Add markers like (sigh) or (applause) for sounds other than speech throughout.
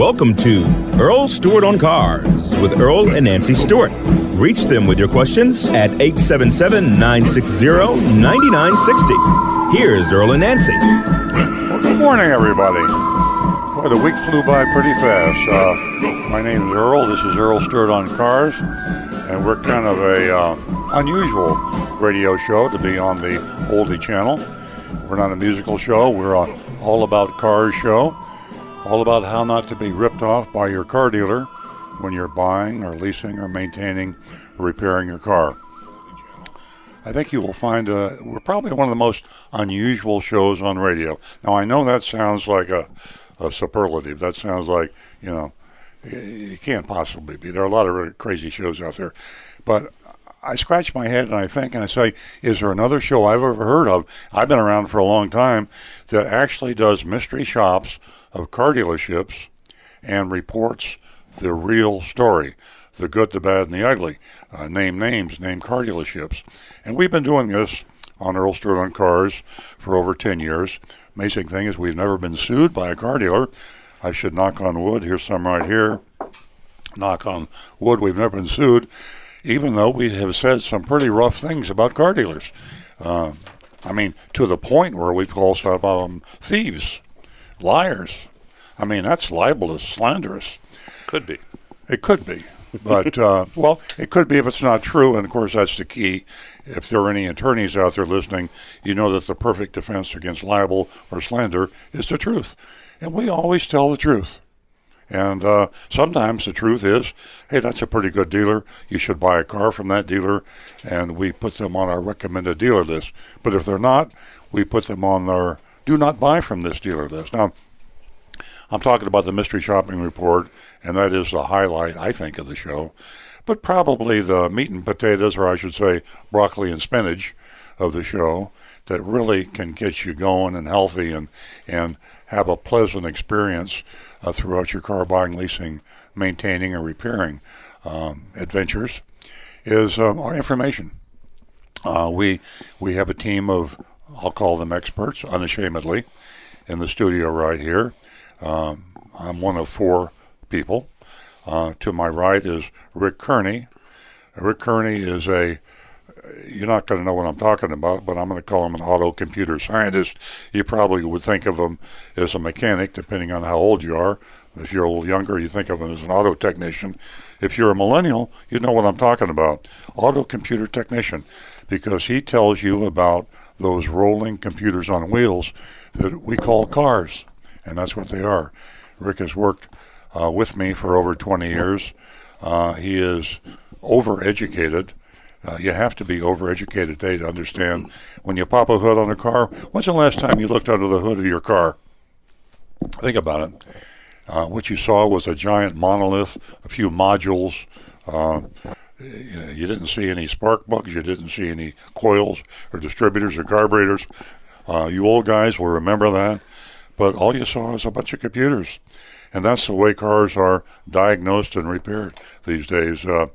Welcome to Earl Stewart on Cars with Earl and Nancy Stewart. Reach them with your questions at 877 960 9960. Here's Earl and Nancy. Well, good morning, everybody. Boy, the week flew by pretty fast. Uh, my name is Earl. This is Earl Stewart on Cars, and we're kind of a uh, unusual radio show to be on the oldie channel. We're not a musical show. We're a all about cars show, all about how not to be ripped off by your car dealer when you're buying or leasing or maintaining or repairing your car. I think you will find uh, we're probably one of the most unusual shows on radio. Now I know that sounds like a, a superlative. That sounds like you know it can't possibly be. There are a lot of really crazy shows out there, but I scratch my head and I think and I say, is there another show I've ever heard of? I've been around for a long time that actually does mystery shops of car dealerships and reports the real story the good, the bad, and the ugly. Uh, name names, name car dealerships. And we've been doing this on Earl on Cars for over 10 years. Amazing thing is we've never been sued by a car dealer. I should knock on wood. Here's some right here. Knock on wood. We've never been sued, even though we have said some pretty rough things about car dealers. Uh, I mean, to the point where we've called some of them thieves, liars. I mean, that's libelous, slanderous. Could be. It could be. but uh, (laughs) well, it could be if it's not true, and of course that's the key. If there are any attorneys out there listening, you know that the perfect defense against libel or slander is the truth, and we always tell the truth. And uh, sometimes the truth is, hey, that's a pretty good dealer. You should buy a car from that dealer, and we put them on our recommended dealer list. But if they're not, we put them on our do not buy from this dealer list. Now, I'm talking about the mystery shopping report, and that is the highlight, I think, of the show. But probably the meat and potatoes, or I should say, broccoli and spinach of the show, that really can get you going and healthy and, and have a pleasant experience uh, throughout your car buying, leasing, maintaining, and repairing um, adventures is um, our information. Uh, we we have a team of I'll call them experts unashamedly in the studio right here. Um, I'm one of four people. Uh, to my right is Rick Kearney. Rick Kearney is a you're not going to know what I'm talking about, but I'm going to call him an auto computer scientist. You probably would think of him as a mechanic, depending on how old you are. If you're a little younger, you think of him as an auto technician. If you're a millennial, you know what I'm talking about. Auto computer technician, because he tells you about those rolling computers on wheels that we call cars, and that's what they are. Rick has worked uh, with me for over 20 years. Uh, he is overeducated. Uh, you have to be overeducated today to understand when you pop a hood on a car. When's the last time you looked under the hood of your car? Think about it. Uh, what you saw was a giant monolith, a few modules. Uh, you, know, you, didn't see any spark plugs, you didn't see any coils or distributors or carburetors. Uh, you old guys will remember that. But all you saw was a bunch of computers. And that's the way cars are diagnosed and repaired these days. Uh,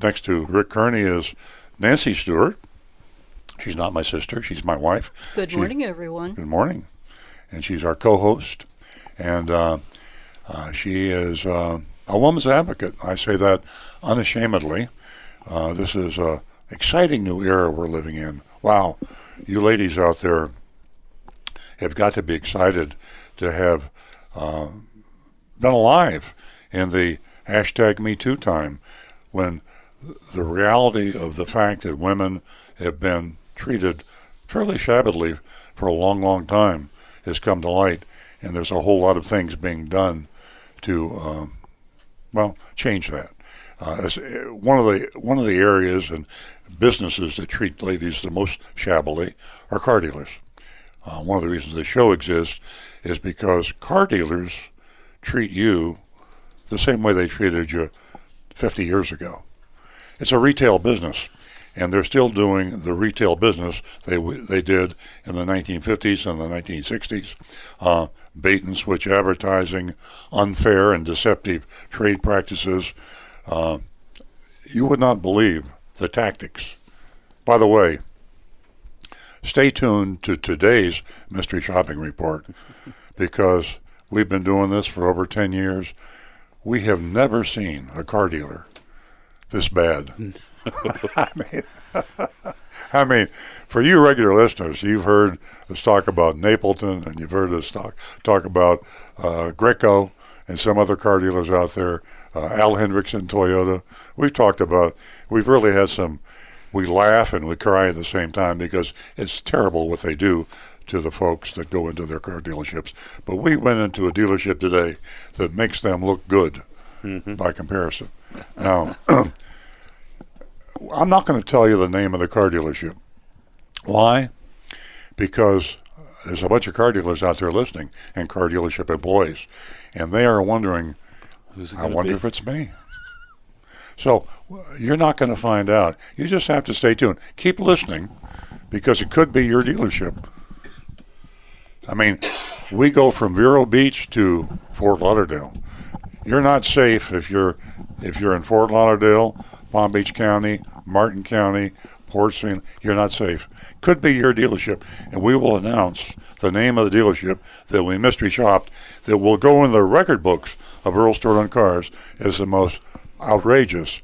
next to Rick Kearney is Nancy Stewart. She's not my sister, she's my wife. Good she, morning, everyone. Good morning. And she's our co host. And uh, uh, she is uh, a woman's advocate. I say that unashamedly. Uh, this is an exciting new era we're living in. Wow, you ladies out there have got to be excited to have uh, been alive in the hashtag Me Too time when the reality of the fact that women have been treated fairly shabbily for a long, long time has come to light, and there's a whole lot of things being done to, um, well, change that. Uh, uh, one of the one of the areas and businesses that treat ladies the most shabbily are car dealers. Uh, one of the reasons the show exists is because car dealers treat you the same way they treated you 50 years ago. It's a retail business, and they're still doing the retail business they they did in the 1950s and the 1960s. Uh, bait and switch advertising, unfair and deceptive trade practices. Uh, you would not believe the tactics. By the way, stay tuned to today's mystery shopping report (laughs) because we've been doing this for over 10 years. We have never seen a car dealer this bad. (laughs) (laughs) I mean, (laughs) I mean, for you regular listeners, you've heard us talk about Napleton and you've heard us talk talk about uh, Greco and some other car dealers out there, uh, Al Hendrickson Toyota. We've talked about. We've really had some. We laugh and we cry at the same time because it's terrible what they do to the folks that go into their car dealerships. But we went into a dealership today that makes them look good mm-hmm. by comparison. (laughs) Now. (clears throat) I'm not going to tell you the name of the car dealership. Why? Because there's a bunch of car dealers out there listening and car dealership employees, and they are wondering, who's I wonder be? if it's me. So you're not going to find out. You just have to stay tuned. Keep listening because it could be your dealership. I mean, we go from Vero Beach to Fort Lauderdale. You're not safe if you're if you're in Fort Lauderdale, Palm Beach County, Martin County, Port St. You're not safe. Could be your dealership, and we will announce the name of the dealership that we mystery shopped that will go in the record books of Earl on Cars as the most outrageous.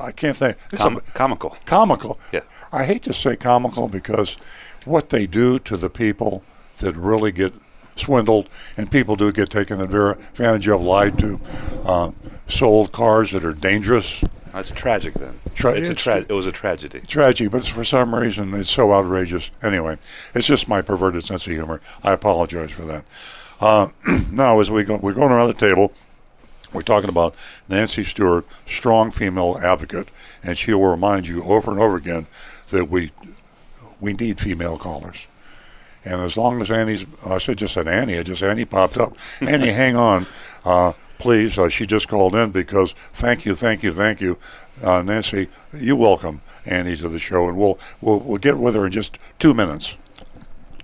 I can't think. It's Com- a, comical. Comical. Yeah. I hate to say comical because what they do to the people that really get swindled, and people do get taken advantage of, lied to, uh, sold cars that are dangerous. That's tragic. Then Tra- it's, a tra- it was a tragedy. Tragedy, but for some reason it's so outrageous. Anyway, it's just my perverted sense of humor. I apologize for that. Uh, (clears throat) now, as we go, we're going around the table. We're talking about Nancy Stewart, strong female advocate, and she will remind you over and over again that we we need female callers. And as long as Annie's, I said just said Annie, I just Annie popped up. (laughs) Annie, hang on, uh, please. Uh, she just called in because thank you, thank you, thank you, uh, Nancy. You welcome Annie to the show, and we'll we'll we'll get with her in just two minutes.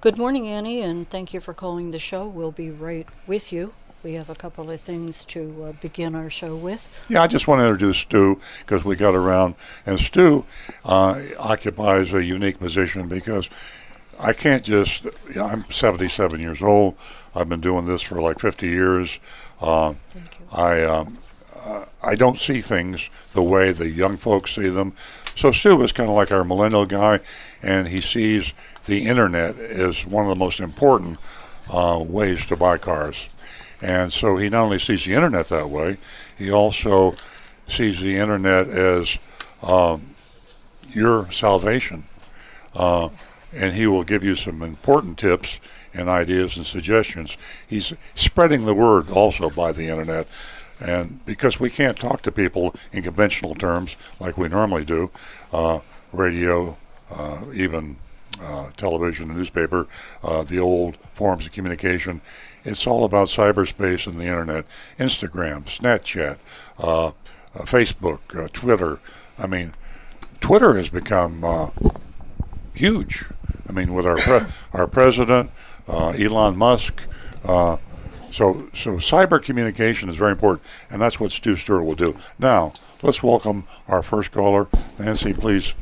Good morning, Annie, and thank you for calling the show. We'll be right with you. We have a couple of things to uh, begin our show with. Yeah, I just want to introduce Stu because we got around, and Stu uh, occupies a unique position because I can't just. You know, I'm 77 years old. I've been doing this for like 50 years. Uh, I um, uh, I don't see things the way the young folks see them. So Stu is kind of like our millennial guy, and he sees the internet as one of the most important uh, ways to buy cars. And so he not only sees the internet that way, he also sees the internet as um, your salvation. Uh, and he will give you some important tips and ideas and suggestions. He's spreading the word also by the internet. And because we can't talk to people in conventional terms like we normally do, uh, radio, uh, even uh, television, newspaper, uh, the old forms of communication, it's all about cyberspace and the internet, Instagram, Snapchat, uh, uh, Facebook, Twitter. I mean, Twitter has become huge. I mean, with our pre- our president, uh, Elon Musk. Uh, so, so cyber communication is very important, and that's what Stu Stewart will do. Now, let's welcome our first caller, Nancy. Please.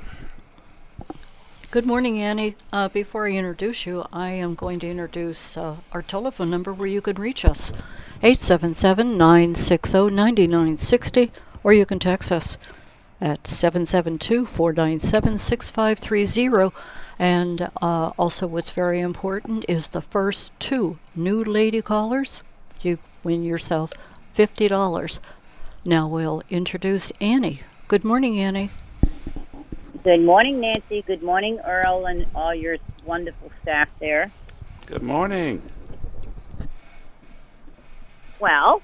Good morning, Annie. Uh, before I introduce you, I am going to introduce uh, our telephone number where you can reach us 877 960 9960, or you can text us at 772 497 6530. And uh, also, what's very important is the first two new lady callers, you win yourself $50. Now we'll introduce Annie. Good morning, Annie. Good morning, Nancy. Good morning, Earl, and all your wonderful staff there. Good morning. Well,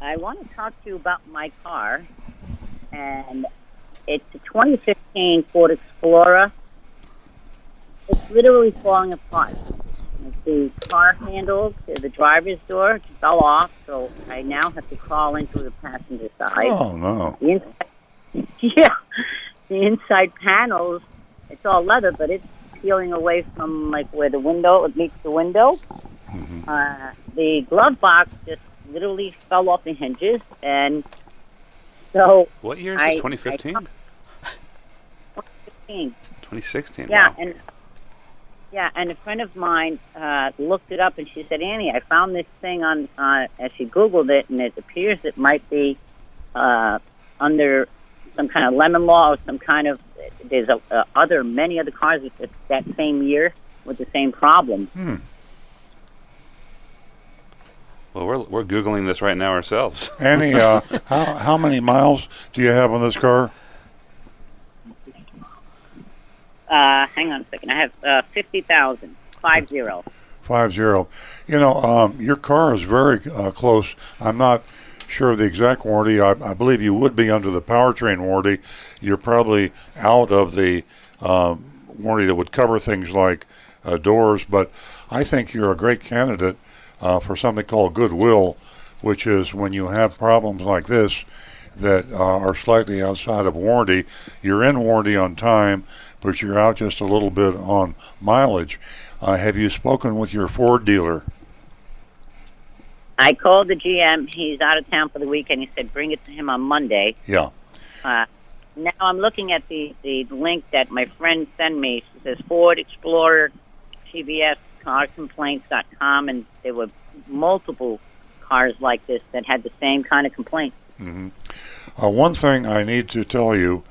I want to talk to you about my car, and it's a 2015 Ford Explorer it's literally falling apart. The car handle to the driver's door fell off, so I now have to crawl into the passenger side. Oh no! The inside, (laughs) yeah, the inside panels. It's all leather, but it's peeling away from like where the window it meets the window. Mm-hmm. Uh, the glove box just literally fell off the hinges, and so what year is this? 2015. (laughs) 2015. 2016. Yeah, wow. and Yeah, and a friend of mine uh, looked it up, and she said, "Annie, I found this thing on." Uh, as she Googled it, and it appears it might be uh, under some kind of lemon law or some kind of. There's a, uh, other many other cars with the, that same year with the same problem. Well, we're we're googling this right now ourselves. Annie, uh, (laughs) how how many miles do you have on this car? Uh, hang on a second. I have uh, fifty thousand five zero. Five zero. You know, um, your car is very uh, close. I'm not sure of the exact warranty. I, I believe you would be under the powertrain warranty. You're probably out of the um, warranty that would cover things like uh, doors. But I think you're a great candidate uh, for something called goodwill, which is when you have problems like this that uh, are slightly outside of warranty. You're in warranty on time, but you're out just a little bit on mileage. Uh, have you spoken with your Ford dealer? I called the GM. He's out of town for the weekend. He said bring it to him on Monday. Yeah. Uh, now I'm looking at the, the link that my friend sent me. It says Ford Explorer TVS carcomplaints.com, and there were multiple cars like this that had the same kind of complaint. Uh, one thing I need to tell you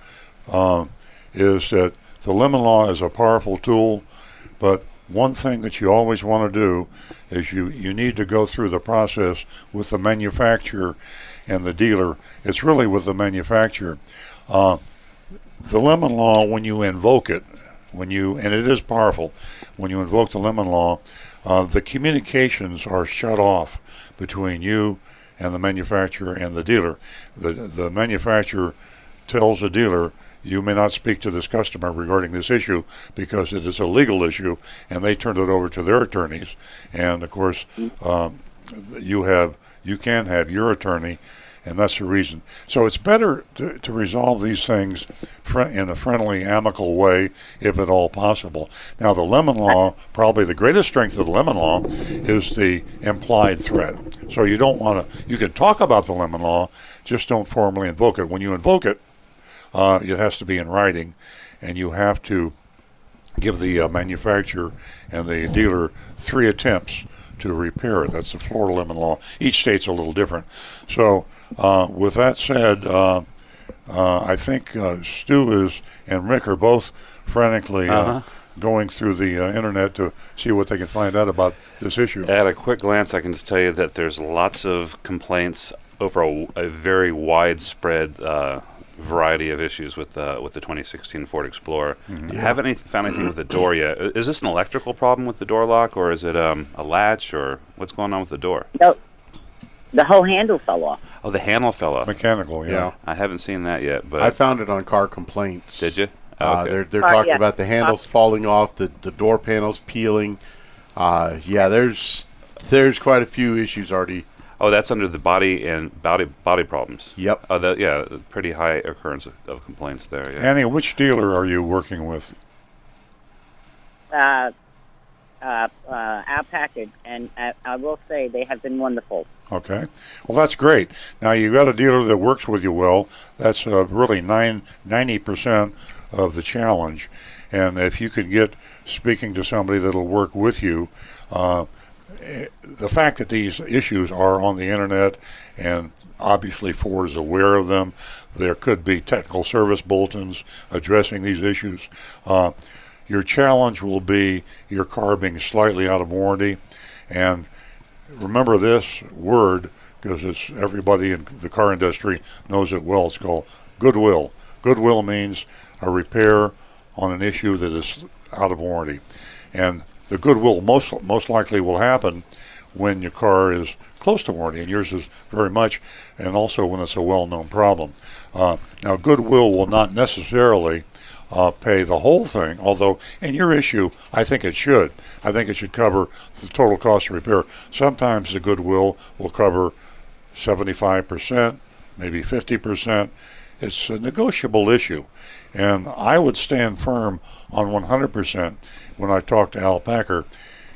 um, is that the lemon law is a powerful tool, but one thing that you always want to do is you, you need to go through the process with the manufacturer and the dealer. It's really with the manufacturer. Uh, the lemon law, when you invoke it, when you and it is powerful, when you invoke the lemon law, uh, the communications are shut off between you and the manufacturer and the dealer. The the manufacturer tells the dealer you may not speak to this customer regarding this issue because it is a legal issue, and they turned it over to their attorneys. And of course, um, you have you can have your attorney, and that's the reason. So it's better to, to resolve these things fr- in a friendly, amicable way, if at all possible. Now, the lemon law, probably the greatest strength of the lemon law, is the implied threat. So you don't want to. You can talk about the lemon law, just don't formally invoke it. When you invoke it, uh, it has to be in writing, and you have to give the uh, manufacturer and the dealer three attempts to repair it. That's the Florida lemon law. Each state's a little different. So, uh, with that said, uh, uh, I think uh, Stu is and Rick are both frantically uh, Uh-huh. going through the uh, internet to see what they can find out about this issue. At a quick glance, I can just tell you that there's lots of complaints over a, a very widespread uh, variety of issues with the with the 2016 Ford Explorer. Haven't any, found anything with the door yet. I- Is this an electrical problem with the door lock, or is it um, a latch, or what's going on with the door? No, the whole handle fell off. Oh, the handle fell off. Mechanical, yeah. Yeah. I haven't seen that yet, but I found it on car complaints. did you? Uh, Okay. They're they're Uh, talking yeah. about the handles falling off, the the door panels peeling. Uh, yeah, there's there's quite a few issues already. Oh, that's under the body and body body problems. Yep. Oh, that yeah, pretty high occurrence of, of complaints there. Yeah. Annie, which dealer are you working with? Uh, uh, uh, Al Packer, and I, I will say they have been wonderful. Okay. Well, that's great. Now, you've got a dealer that works with you well. That's uh, really nine, 90% of the challenge. And if you could get speaking to somebody that'll work with you, uh, the fact that these issues are on the internet and obviously Ford is aware of them, there could be technical service bulletins addressing these issues. Uh, your challenge will be your car being slightly out of warranty and remember this word because it's everybody in the car industry knows it well. It's called goodwill. Goodwill means a repair on an issue that is out of warranty, and the goodwill most most likely will happen when your car is close to warranty, and yours is very much, and also when it's a well-known problem. Uh, now, goodwill will not necessarily uh, pay the whole thing. Although in your issue, I think it should. I think it should cover the total cost of repair. Sometimes the goodwill will cover 75%, maybe 50%. It's a negotiable issue. And I would stand firm on 100% when I talk to Al Packer.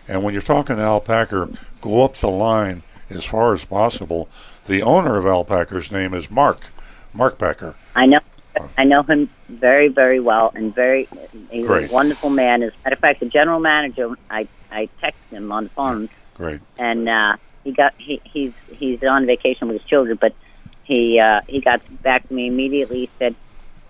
And when you're talking to Al Packer, go up the line as far as possible. The owner of Al Packer's name is Mark, Mark Packer. I know. I know him very, very well, and very he's Great. a wonderful man. As a matter of fact, the general manager, I I texted him on the phone, Great. and uh, he got he he's he's on vacation with his children, but he uh, he got back to me immediately. He said,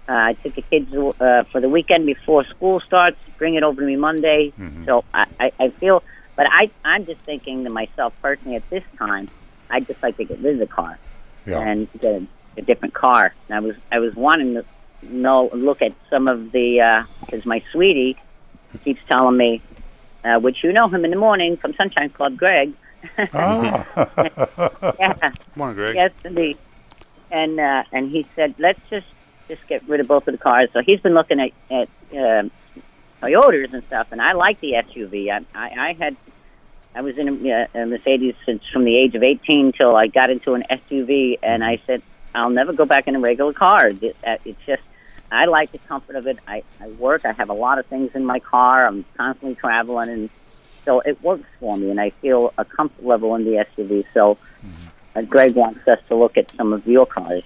uh, "I took the kids uh, for the weekend before school starts. Bring it over to me Monday." So I, I I feel, but I I'm just thinking to myself personally at this time, I'd just like to get rid of the car Yeah. and get a, a different car. And I was I was wanting to know look at some of the because my sweetie keeps telling me, uh, which you know him in the morning from Sunshine Club, Greg. ah, (laughs) yeah, Come on, Greg. yes, indeed. And uh, and he said, let's just just get rid of both of the cars. So he's been looking at at um Toyotas and stuff, and I like the SUV. I I, I had. I was in a, uh, a Mercedes since from the age of 18 till I got into an SUV, and I said, I'll never go back in a regular car. It, uh, it's just, I like the comfort of it. I, I work. I have a lot of things in my car. I'm constantly traveling, and so it works for me. And I feel a comfort level in the SUV. So uh, Greg wants us to look at some of your cars.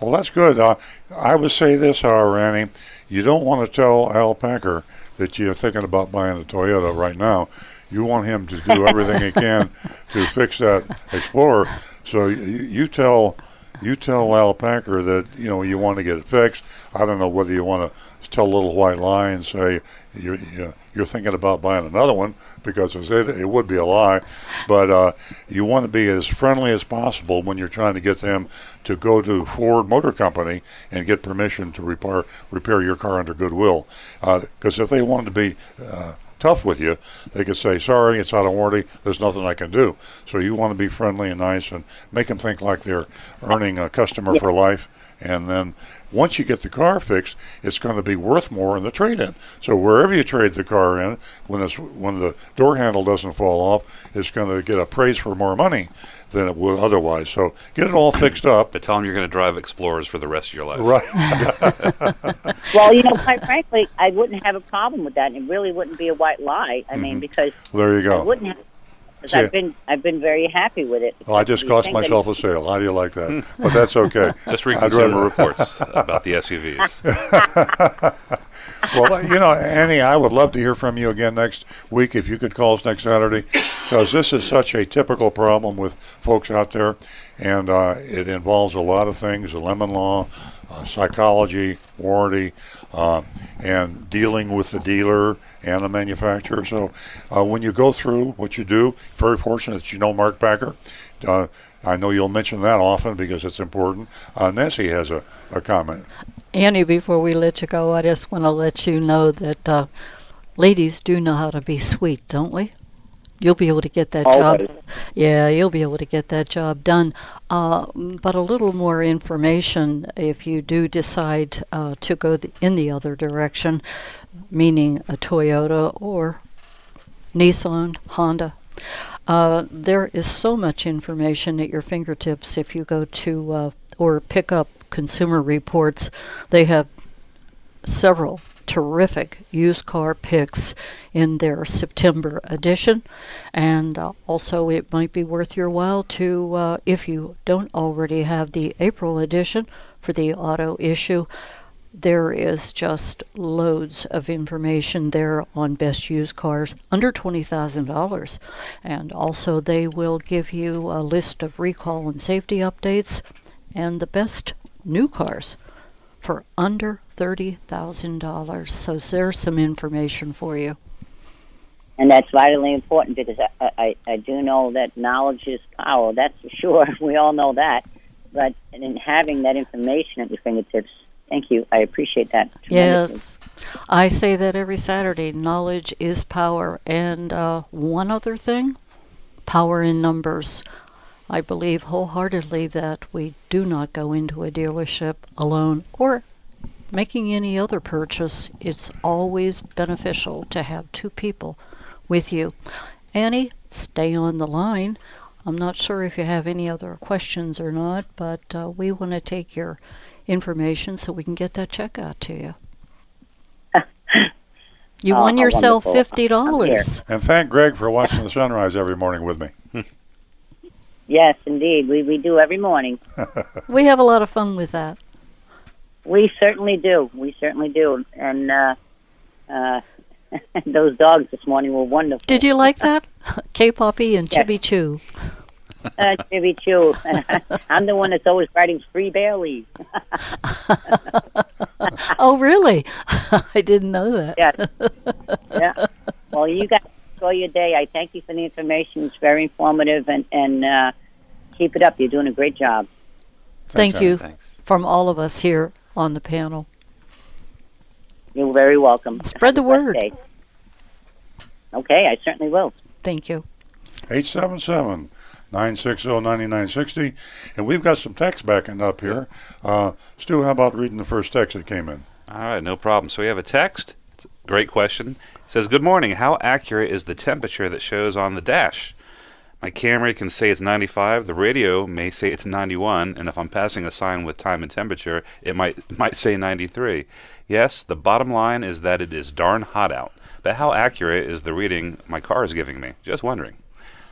Well, that's good. Uh, I would say this, however, Annie, you don't want to tell Al Packer that you're thinking about buying a Toyota right now. You want him to do everything he can (laughs) to fix that Explorer. So you, you tell you tell Al Packer that you know you want to get it fixed. I don't know whether you want to tell a little white lie and say you're you- you're thinking about buying another one because it, it would be a lie. But uh, you want to be as friendly as possible when you're trying to get them to go to Ford Motor Company and get permission to repair repair your car under goodwill. Because if they wanted to be uh, tough with you, they could say, "Sorry, it's out of warranty. There's nothing I can do." So you want to be friendly and nice and make them think like they're earning a customer for life. And then once you get the car fixed, it's going to be worth more in the trade-in. So wherever you trade the car in, when it's when the door handle doesn't fall off, it's going to get appraised for more money than it would otherwise. So get it all fixed up. But tell him you're going to drive Explorers for the rest of your life. Right. (laughs) Well, you know, quite frankly, I wouldn't have a problem with that. and It really wouldn't be a white lie. I mean, mm-hmm. because There you I go. wouldn't have. Because I've been I've been very happy with it. Well, I just cost myself a sale. How do you like that? (laughs) But that's okay. (laughs) Just read I'd Consumer Reports about the SUVs. (laughs) Well, you know, Annie, I would love to hear from you again next week if you could call us next Saturday, because this is such a typical problem with folks out there, and uh, it involves a lot of things: the lemon law, uh, psychology, warranty, uh, and dealing with the dealer and the manufacturer. So, uh, when you go through what you do, very fortunate that you know Mark Packer. Uh, I know you'll mention that often because it's important. Uh, Nancy has a, a comment. Annie, before we let you go, I just want to let you know that uh, ladies do know how to be sweet, don't we? You'll be able to get that Always. job. Yeah, you'll be able to get that job done. Uh, but a little more information if you do decide uh, to go the, in the other direction, meaning a Toyota or Nissan, Honda. Uh, there is so much information at your fingertips if you go to uh, or pick up Consumer Reports. They have several terrific used car picks in their September edition, and uh, also it might be worth your while to, uh, if you don't already have the April edition for the auto issue. There is just loads of information there on best used cars under $20,000. And also, they will give you a list of recall and safety updates and the best new cars for under $30,000. So, there's some information for you. and that's vitally important because I, I, I do know that knowledge is power. That's for sure. (laughs) We all know that. But in having that information at your fingertips, thank you. I appreciate that. Yes, I say that every Saturday. Knowledge is power. And uh, one other thing power in numbers. I believe wholeheartedly that we do not go into a dealership alone or making any other purchase. It's always beneficial to have two people with you. Annie, stay on the line. I'm not sure if you have any other questions or not, but uh, we want to take your information so we can get that check out to you. (laughs) You Oh, won yourself wonderful. $50. And thank Greg for watching the sunrise every morning with me. (laughs) Yes, indeed. We, we do every morning. (laughs) We have a lot of fun with that. We certainly do. We certainly do. And uh, uh, (laughs) those dogs this morning were wonderful. Did you like that? (laughs) K Poppy and Yes. Chibi Chew. Uh, Jimmy Choo. I'm the one that's always writing free Bailey. Oh, really? I didn't know that. Yes. yeah. Well, you guys enjoy your day. I thank you for the information. It's very informative, and and uh, keep it up. You're doing a great job. Thank Annie. you Thanks. from all of us here on the panel. You're very welcome. Spread the word. day. Okay, I certainly will. Thank you. 877 960 9960. And we've got some text backing up here. Uh, Stu, how about reading the first text that came in? All right, no problem. So we have a text. It's a great question. It says, Good morning. How accurate is the temperature that shows on the dash? My camera can say it's 95. The radio may say it's 91. And if I'm passing a sign with time and temperature, it might, it (laughs) might say 93. Yes, the bottom line is that it is darn hot out. But how accurate is the reading my car is giving me? Just wondering.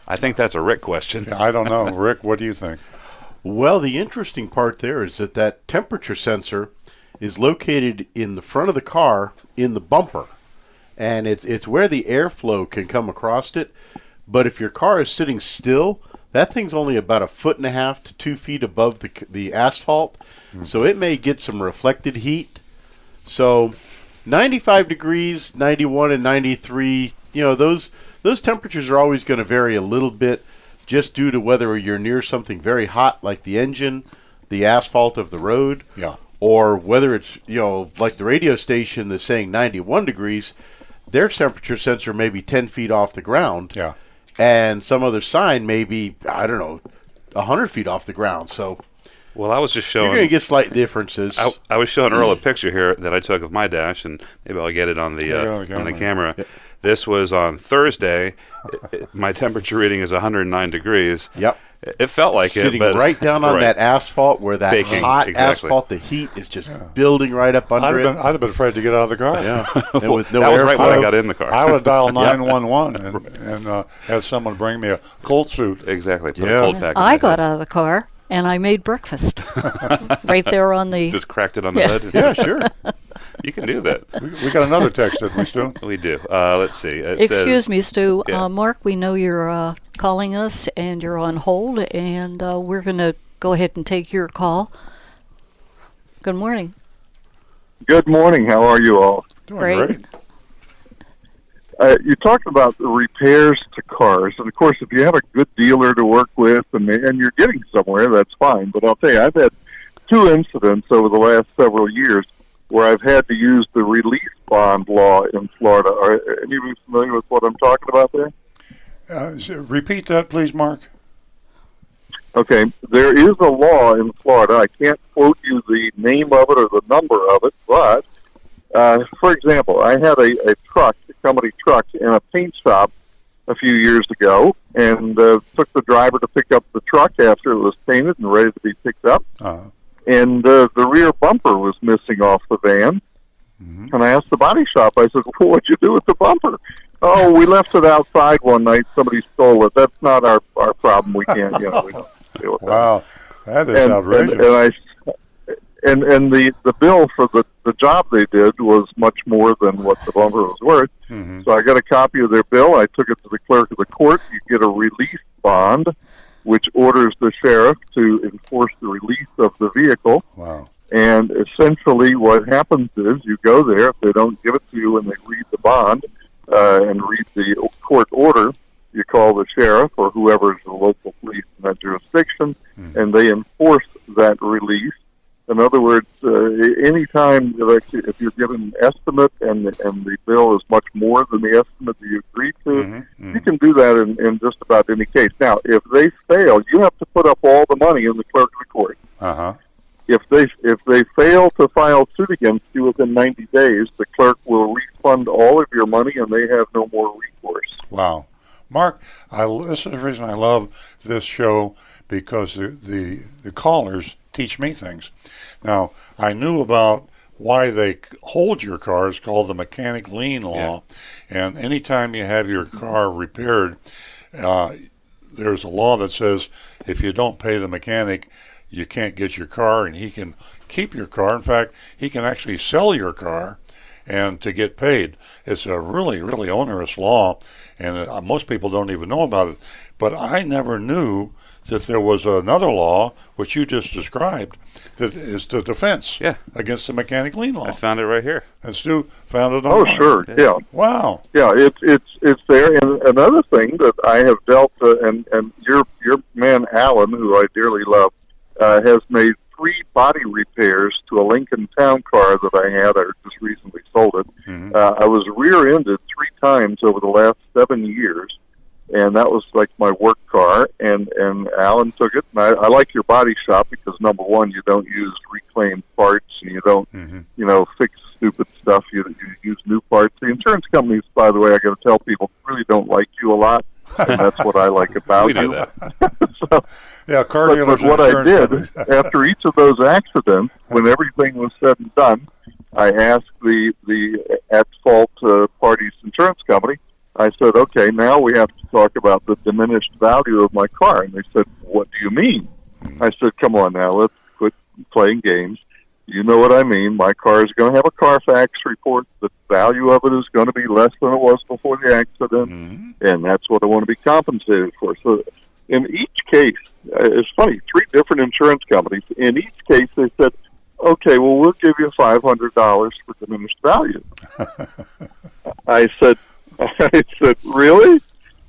I think that's a Rick question. I don't know. (laughs) Rick, what do you think? Well, the interesting part there is that that temperature sensor is located in the front of the car in the bumper, and it's it's where the airflow can come across it. But if your car is sitting still, that thing's only about a foot and a half to two feet above the the asphalt, hmm. so it may get some reflected heat. So, 95 degrees, 91 and 93, you know, those those temperatures are always going to vary a little bit just due to whether you're near something very hot like the engine, the asphalt of the road, Yeah. Or whether it's, you know, like the radio station that's saying 91 degrees, their temperature sensor may be 10 feet off the ground. Yeah. And some other sign may be, I don't know, 100 feet off the ground. So Well, I was just showing. you're going to get slight differences. I, I was showing Earl a picture here that I took of my dash, and maybe I'll get it on the uh, on the on the camera. camera. This was on Thursday. It- (laughs) it- my temperature reading is 109 degrees. Yep. It- It felt like sitting it, but right down on right. that asphalt where that Baking, hot exactly. asphalt, the heat is just building right up I'd under it. been, I'd have been afraid to get out of the car. yeah, (laughs) and with no that was right when I got in the car. I would have dialed (laughs) 911 and, and uh, had someone bring me a cold suit. exactly. Put Yeah. a cold pack. I got head. out of the car and I made breakfast (laughs) right there on the. Just cracked it on the Yeah. hood. Yeah, sure. You can do that. We, we got another text, didn't we, Stu? We do. Uh, let's see. It Excuse says, me, Stu. Yeah. Uh, Mark, we know you're uh, calling us and you're on hold, and uh, we're going to go ahead and take your call. Good morning. Good morning. How are you all? Doing Great. great. Uh, you talked about the repairs to cars, and of course, if you have a good dealer to work with and and you're getting somewhere, that's fine. But I'll tell you, I've had two incidents over the last several years where I've had to use the release bond law in Florida. Are any of you familiar with what I'm talking about there? Uh, repeat that, please, Mark. Okay, there is a law in Florida. I can't quote you the name of it or the number of it, but uh, for example, I had a, a truck, a company truck, in a paint shop a few years ago, and uh, took the driver to pick up the truck after it was painted and ready to be picked up. Uh, And uh, the rear bumper was missing off the van. And I asked the body shop, I said, well, what'd you do with the bumper? Oh, we left it outside one night. Somebody stole it. That's not our, our problem. We can't, you know, we don't deal with (laughs) that wow, that is and, outrageous. And, and I and and the the bill for the the job they did was much more than what the bumper was worth. Mm-hmm. So I got a copy of their bill. I took it to the clerk of the court. You get a release bond, which orders the sheriff to enforce the release of the vehicle. wow. And essentially, what happens is you go there. If they don't give it to you and they read the bond uh, and read the court order, you call the sheriff or whoever is the local police in that jurisdiction, and they enforce that release. In other words, uh, anytime like, if you're given an estimate and and the bill is much more than the estimate that you agreed to, Mm-hmm. you can do that in, in just about any case. Now, if they fail, you have to put up all the money in the clerk of the court Uh huh. if they if they fail to file suit against you within 90 days, the clerk will refund all of your money, and they have no more recourse. Wow. Mark, I, this is the reason I love this show because the, the, the callers teach me things. Now, I knew about why they hold your car. It's called the mechanic lien law. And anytime you have your car repaired, uh, there's a law that says if you don't pay the mechanic, you can't get your car, and he can keep your car. In fact, he can actually sell your car and to get paid. It's a really, really onerous law, and uh, most people don't even know about it. But I never knew that there was another law, which you just described, that is the defense Yeah. against the mechanic lien law. I found it right here. and Stu found it Oh, sure, yeah. Wow. Yeah, it's it's it's there. And another thing that I have dealt, uh, and and your your man Alan, who I dearly love, uh, has made three body repairs to a Lincoln Town car that I had. I just recently sold it. Mhm. Uh, I was rear-ended three times over the last seven years, and that was like my work car. And and Alan took it. And I, I like your body shop because number one, you don't use reclaimed parts, and you don't Mhm. you know, fix stupid stuff. You, you use new parts. The insurance companies, by the way, I got to tell people, really don't like you a lot. And that's what I like (laughs) about We you. (laughs) so, Yeah, car but, dealers but what I insurance did (laughs) after each of those accidents, when everything was said and done, I asked the the at fault uh, party's insurance company. I said, okay, now we have to talk about the diminished value of my car. And they said, what do you mean? I said, come on now, let's quit playing games. You know what I mean. My car is going to have a Carfax report. The value of it is going to be less than it was before the accident, Mhm. and that's what I want to be compensated for. So, in each case, uh, it's funny. Three different insurance companies. In each case, they said, "Okay, well, we'll give you five hundred dollars for diminished value." (laughs) I said, (laughs) "I said, really?"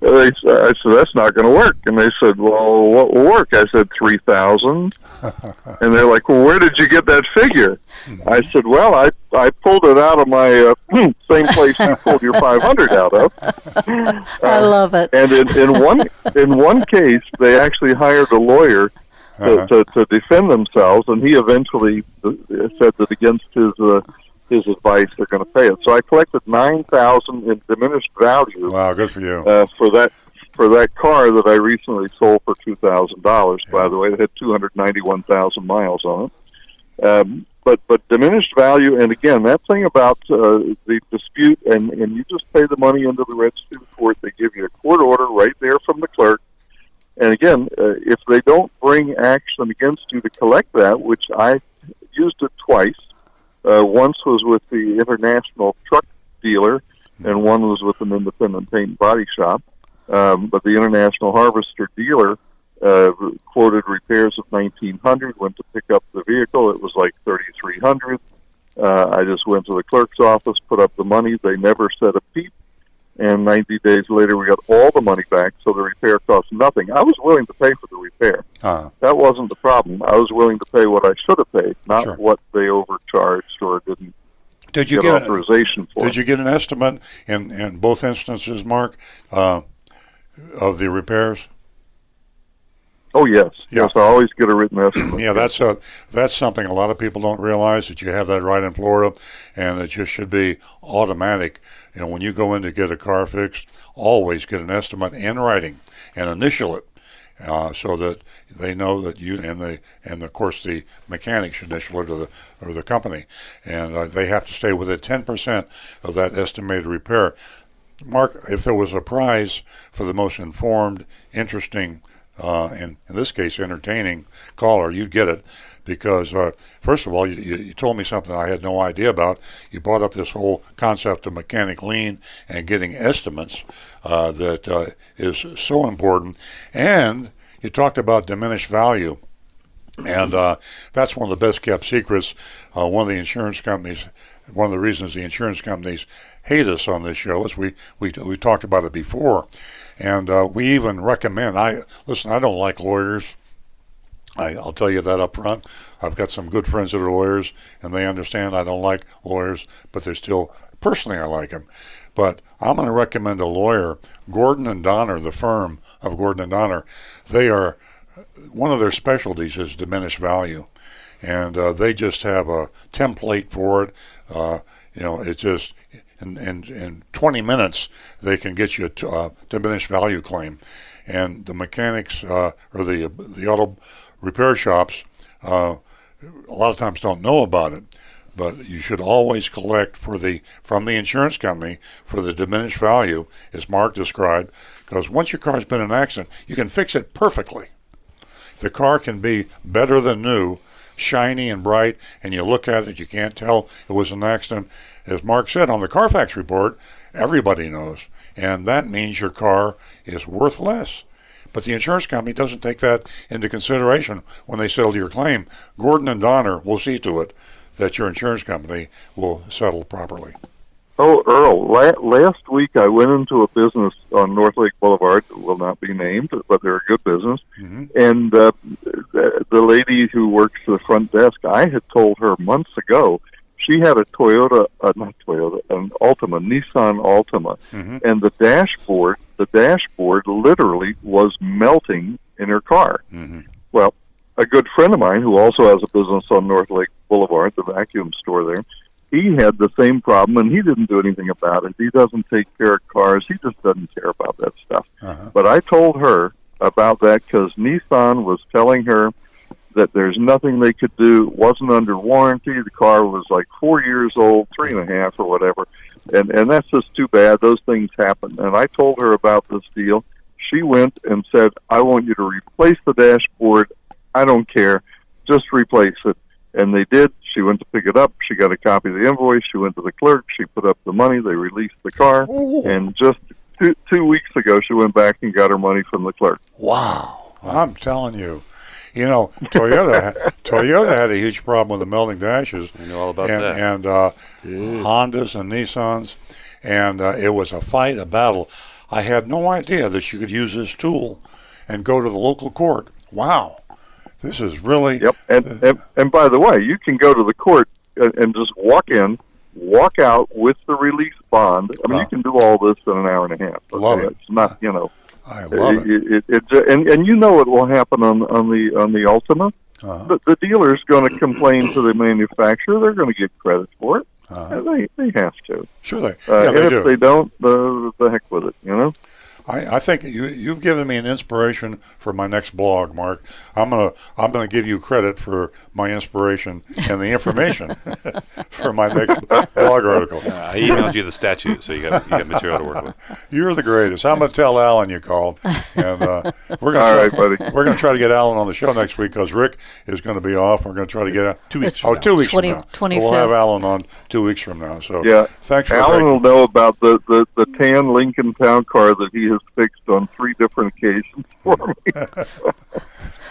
They said, I said, "That's not going to work." And they said, "Well, what will work?" I said, 3000 (laughs) And they're like, "Well, where did you get that figure?" I said, "Well, I I pulled it out of my uh, (clears throat) same place you pulled your 500 out of." (laughs) I love it. And in, in one in one case, they actually hired a lawyer to, Uh-huh. to, to defend themselves, and he eventually uh, said that against his uh, his advice, they're going to pay it. So I collected nine thousand in diminished value Wow, good for you. uh, for that for that car that I recently sold for two thousand dollars. By the way, it had two hundred ninety one thousand miles on it. Um, but but diminished value, and again, that thing about uh, the dispute, and and you just pay the money into the registry court. They give you a court order right there from the clerk. And again, uh, if they don't bring action against you to collect that, which I used it twice. Uh, once was with the international truck dealer, and one was with an independent paint and body shop. Um, but the international harvester dealer uh, quoted repairs of nineteen hundred. Went to pick up the vehicle, it was like thirty three hundred. Uh, I just went to the clerk's office, put up the money. They never said a peep. And 90 days later, we got all the money back, so the repair cost nothing. I was willing to pay for the repair. Uh, That wasn't the problem. I was willing to pay what I should have paid, not Sure. what they overcharged or didn't did you get get authorization for. did you get an estimate in, in both instances, Mark, uh, of the repairs? Oh yes, Yeah. yes. I always get a written estimate. (clears throat) Yeah, that's a, that's something a lot of people don't realize that you have that right in Florida, and it just should be automatic. You know, when you go in to get a car fixed, always get an estimate in writing and initial it, uh, so that they know that you and the and of course the mechanic should initial it or the or the company, and uh, they have to stay within ten percent of that estimated repair. Mark, if there was a prize for the most informed, interesting, uh, and in this case, entertaining caller, you'd get it because, uh, first of all, you, you, told me something I had no idea about. You brought up this whole concept of mechanic lien and getting estimates uh, that uh, is so important. And you talked about diminished value. And uh, that's one of the best kept secrets. Uh, one of the insurance companies, one of the reasons the insurance companies hate us on this show is we we we talked about it before, and uh, we even recommend. I listen. I don't like lawyers. I, I'll tell you that up front. I've got some good friends that are lawyers, and they understand I don't like lawyers, but they're still personally I like them. But I'm going to recommend a lawyer, Gordon and Doner, the firm of Gordon and Doner. They are one of their specialties is diminished value, and uh, they just have a template for it. Uh, you know, it just in, in in 20 minutes they can get you a t- uh, diminished value claim, and the mechanics uh, or the the auto repair shops uh, a lot of times don't know about it. But you should always collect for the from the insurance company for the diminished value, as Mark described. Because once your car's been in an accident, you can fix it perfectly. The car can be better than new, shiny and bright, and you look at it, you can't tell it was an accident. As Mark said on the Carfax report, everybody knows, and that means your car is worth less. But the insurance company doesn't take that into consideration when they settle your claim. Gordon and Doner will see to it that your insurance company will settle properly. Oh, Earl, la- last week I went into a business on North Lake Boulevard that will not be named, but they're a good business. And uh, the, the lady who works the front desk, I had told her months ago she had a Toyota, uh, not Toyota, an Altima, Nissan Altima, mm-hmm. and the dashboard, the dashboard literally was melting in her car. Mm-hmm. Well, a good friend of mine who also has a business on North Lake Boulevard, the vacuum store there, he had the same problem and he didn't do anything about it. He doesn't take care of cars. He just doesn't care about that stuff. Uh-huh. But I told her about that because Nissan was telling her that there's nothing they could do. It wasn't under warranty. The car was like four years old, three and a half or whatever. And and that's just too bad. Those things happen. And I told her about this deal. She went and said, I want you to replace the dashboard. I don't care. Just replace it. And they did. She went to pick it up. She got a copy of the invoice. She went to the clerk. She put up the money. They released the car. Oh. And just two, two weeks ago, she went back and got her money from the clerk. Wow. I'm telling you. You know, Toyota Toyota had a huge problem with the melting dashes. I know all about and, that. And uh, Hondas and Nissans, and uh, it was a fight, a battle. I had no idea that you could use this tool and go to the local court. Wow, this is really Yep. And, and and by the way, you can go to the court and, and just walk in, walk out with the release bond. I mean, Wow. you can do all this in an hour and a half. Love it. It's not, you know, I love it. it, it, it, it- and and you know what will happen on on the on the Altima. Uh-huh. The, the dealer's going to complain to the manufacturer. They're going to get credit for it. Uh-huh. They they have to. Sure, they Uh, yeah they if do. they don't, the the heck with it. You know. I, I think you you've given me an inspiration for my next blog, Mark. I'm gonna I'm gonna give you credit for my inspiration and the information (laughs) for my next blog article. I emailed you the statute, so you got you got material to work with. You're the greatest. I'm gonna tell Alan you called, and uh, we're gonna (laughs) All try, right, buddy. we're gonna try to get Alan on the show next week because Rick is going to be off. We're going to try to get Two weeks Oh, from two weeks Twenty- from now. We'll have Alan on two weeks from now. So Yeah. thanks for Alan taking- will know about the, the, the tan Lincoln Town car that he has fixed on three different occasions (laughs) for me. (laughs)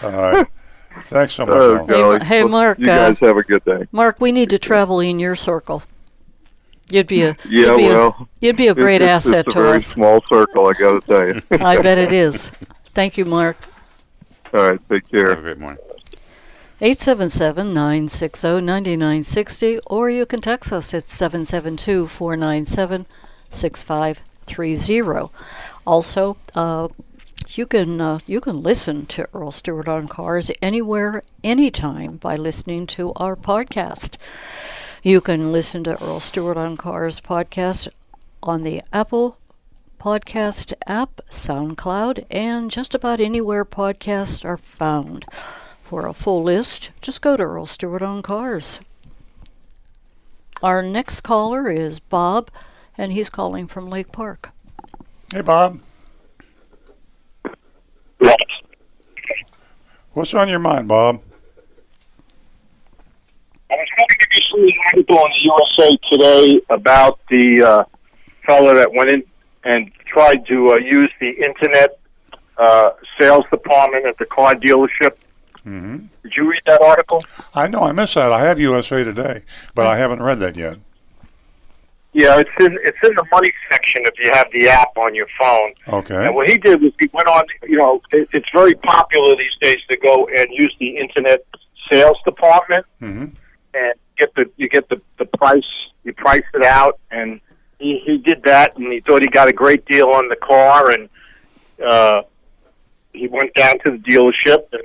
All right. Thanks so much, Alan. golly. hey, Well, Mark, You uh, guys have a good day. Mark, we need to travel in your circle. You'd be a (laughs) Yeah, you'd be well, a, you'd be a great it's, asset it's a to very us. small circle, I got to tell you. I bet it is. Thank you, Mark. All right, take care. Have a great morning. 877-960-9960 or you can text us at 772-497-6530. Also, uh, you can uh, you can listen to Earl Stewart on Cars anywhere, anytime by listening to our podcast. You can listen to Earl Stewart on Cars podcast on the Apple Podcast app, SoundCloud, and just about anywhere podcasts are found. For a full list, just go to Earl Stewart on Cars. Our next caller is Bob, and he's calling from Lake Park. Hey, Bob. Yes. What's on your mind, Bob? I was going to give you some article in the USA Today about the uh, fellow that went in and tried to uh, use the internet uh, sales department at the car dealership. Mm-hmm. Did you read that article? I know I missed that. I have USA Today, but I haven't read that yet. Yeah, it's in it's in the money section if you have the app on your phone. Okay. And what he did was he went on. You know, it, it's very popular these days to go and use the internet sales department hmm and get the you get the the price you price it out and he he did that and he thought he got a great deal on the car and uh he went down to the dealership and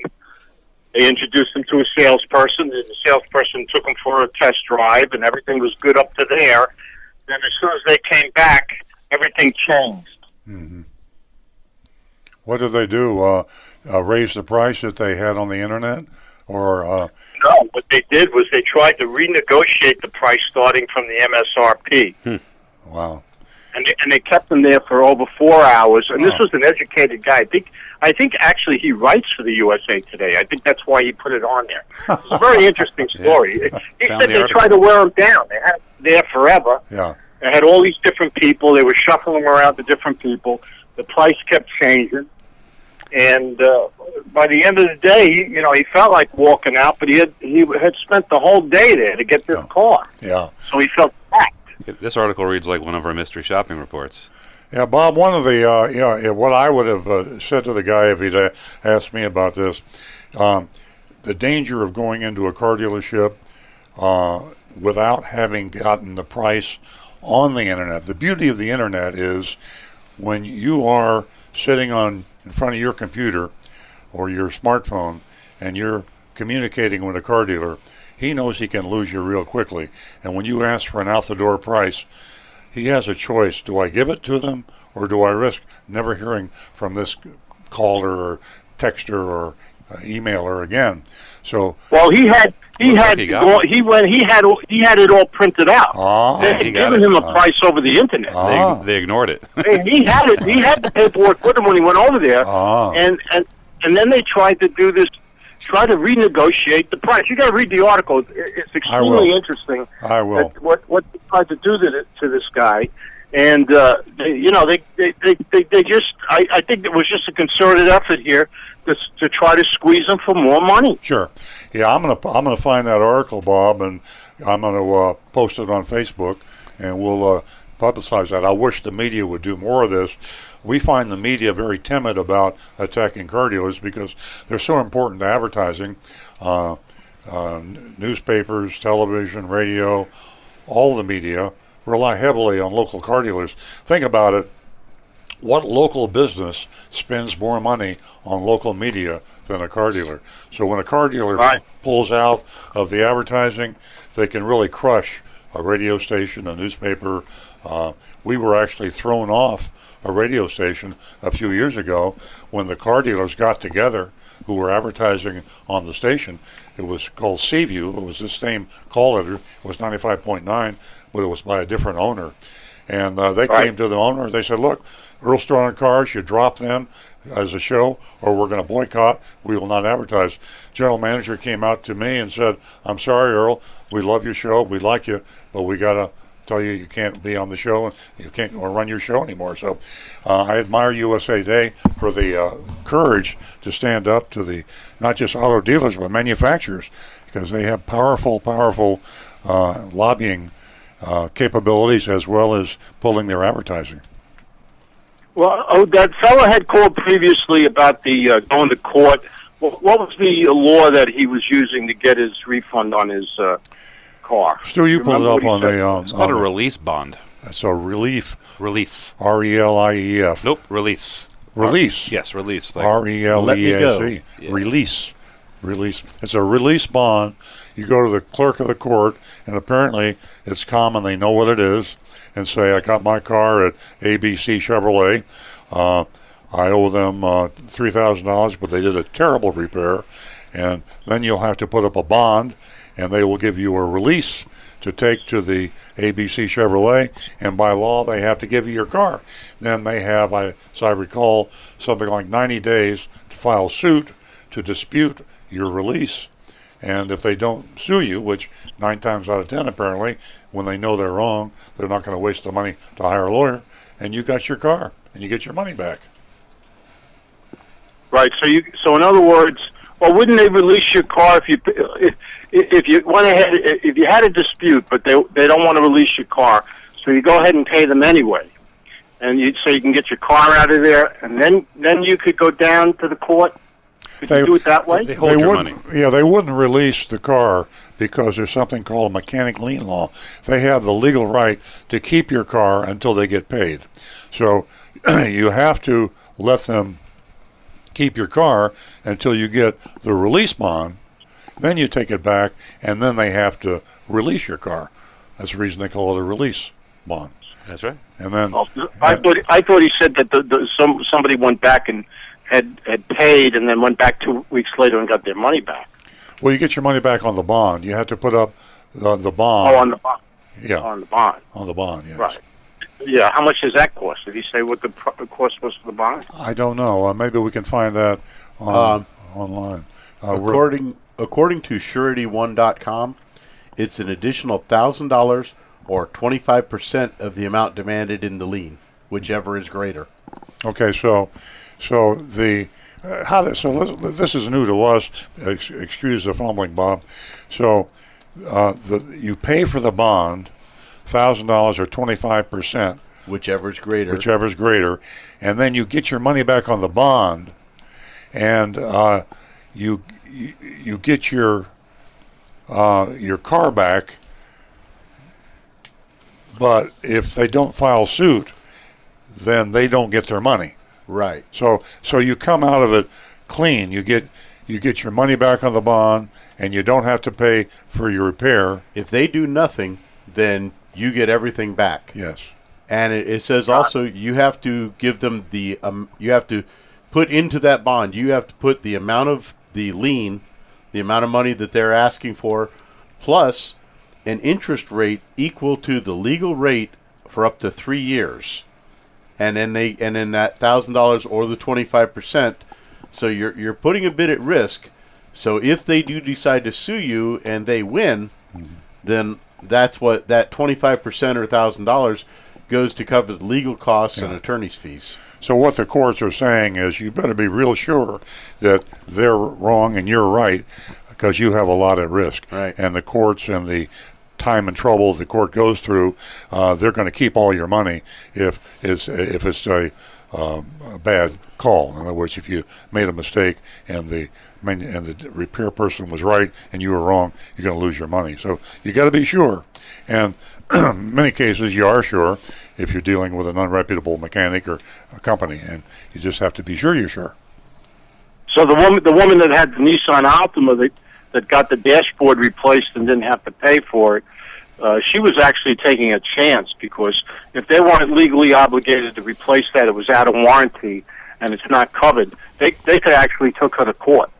they introduced him to a salesperson and the salesperson took him for a test drive and everything was good up to there then as soon as they came back everything changed hmm What did they do? Uh, uh, raise the price that they had on the internet, or uh, no what they did was they tried to renegotiate the price starting from the MSRP wow? and they, and they kept him there for over four hours. And this was an educated guy. I think I think actually he writes for the USA Today. I think that's why he put it on there. It's a very (laughs) interesting story. (laughs) He Found said the they article. tried to wear him down. They had him there forever. Yeah. They had all these different people. They were shuffling around to different people. The price kept changing. And uh, by the end of the day, he, you know, he felt like walking out, but he had he had spent the whole day there to get this Yeah. car, Yeah. so he felt packed. This article reads like one of our mystery shopping reports. Yeah, Bob. One of the uh, you know what I would have uh, said to the guy if he'd uh, asked me about this, um, the danger of going into a car dealership uh, without having gotten the price on the internet. The beauty of the internet is when you are sitting on in front of your computer or your smartphone and you're communicating with a car dealer, he knows he can lose you real quickly. And when you ask for an out the door price, he has a choice. Do I give it to them or do I risk never hearing from this caller or texter or uh, emailer again? So, Well, he had he had he got all- one. he went he had he had it all printed out. ah, they had given it. him a price over the internet. Ah. They, they ignored it. And he had it. He had the (laughs) paperwork with him when he went over there. Ah. And and and then they tried to do this, try to renegotiate the price. You got to read the article. It- It's I extremely interesting. I will. What what they tried to do to, to this guy, and uh, they, you know they they, they they they just I I think it was just a concerted effort here to to try to squeeze them for more money. Sure. Yeah, I'm gonna I'm gonna find that article, Bob, and I'm gonna uh, post it on Facebook, and we'll uh, publicize that. I wish the media would do more of this. We find the media very timid about attacking car dealers because they're so important to advertising. Uh, uh, newspapers, television, radio, all the media rely heavily on local car dealers. Think about it what local business spends more money on local media than a car dealer? So when a car dealer Right. pulls out of the advertising, they can really crush a radio station, a newspaper. Uh, we were actually thrown off a radio station a few years ago when the car dealers got together who were advertising on the station. It was called Seaview. It was the same call letter. It was 95.9, but it was by a different owner. And uh, they Right. came to the owner. They said, "Look, Earl Stewart on Cars, you drop them as a show, or we're going to boycott. We will not advertise." General manager came out to me and said, "I'm sorry, Earl. We love your show. We like you, but we got to." Tell you you can't be on the show and you can't run your show anymore. So, uh, I admire USA Day for the uh, courage to stand up to the not just auto dealers but manufacturers because they have powerful, powerful uh, lobbying uh, capabilities as well as pulling their advertising. Well, oh, that fellow had called previously about the uh, going to court. What, what was the uh, law that he was using to get his refund on his uh, car? Stu, you pulled it up on said? the um, It's called a on the- release bond. so relief Release. R E L I E F Nope, release. release Yes, release. Like, R E L Let E me S go. E Yeah. release release. It's a release bond. You go to the clerk of the court, and apparently it's common. They know what it is, and say, "I got my car at ABC Chevrolet. Uh, I owe them uh, three thousand dollars, but they did a terrible repair." And then you'll have to put up a bond, and they will give you a release to take to the ABC Chevrolet, and by law they have to give you your car. Then they have, I, as I recall, something like 90 days to file suit to dispute your release. And if they don't sue you, which nine times out of ten apparently, when they know they're wrong, they're not going to waste the money to hire a lawyer, and you got your car and you get your money back. Right. So you. So in other words, well, wouldn't they release your car if you if if you went ahead if you had a dispute, but they they don't want to release your car, so you go ahead and pay them anyway, and you so you can get your car out of there, and then then you could go down to the court. Could They- you do it that way? They hold they your wouldn't, money. Yeah, they wouldn't release the car because there's something called a mechanic lien law. They have the legal right to keep your car until they get paid. So (clears throat) you have to let them keep your car until you get the release bond. Then you take it back, and then they have to release your car. That's the reason they call it a release bond. That's right. And then Oh, I thought I thought he said that the, the, some somebody went back and had had paid, and then went back two weeks later and got their money back. well, you get your money back on the bond. You have to put up the, the bond. Oh, on the bond. yeah, On the bond. on the bond. Yes. Right. Yeah, how much does that cost? Did he say what the pro- cost was for the bond? I don't know. Uh, maybe we can find that on, Um, online. Uh, according according to suretyone.com, it's an additional thousand dollars or twenty five percent of the amount demanded in the lien, whichever is greater. Okay, so so the uh, how this, so this, is new to us. Ex- excuse the fumbling, Bob. So uh, the you pay for the bond, thousand dollars or twenty five percent, Whichever is greater. whichever is greater, and then you get your money back on the bond, and uh, you, you you get your uh, your car back. But if they don't file suit, then they don't get their money. Right. So so you come out of it clean. You get you get your money back on the bond, and you don't have to pay for your repair. If they do nothing, then you get everything back. Yes. And it, it says also you have to give them the um, you have to put into that bond. You have to put the amount of the lien, the amount of money that they're asking for, plus an interest rate equal to the legal rate for up to three years, and then they and then that thousand dollars or the twenty five percent. So you're you're putting a bit at risk. So if they do decide to sue you and they win, then that's what that twenty five percent or thousand dollars goes to cover the legal costs and attorney's fees. So what the courts are saying is you better be real sure that they're wrong and you're right because you have a lot at risk. Right. And the courts and the time and trouble the court goes through, uh, they're going to keep all your money if it's if it's a, um, a bad call. In other words, if you made a mistake and the and the repair person was right and you were wrong, you're going to lose your money. So you got to be sure. And (clears throat) many cases you are sure if you're dealing with an unreputable mechanic or a company, and you just have to be sure you're sure. So the woman, the woman that had the Nissan Altima that that got the dashboard replaced and didn't have to pay for it, uh, she was actually taking a chance because if they weren't legally obligated to replace that, it was out of warranty and it's not covered. They they could actually took her to court.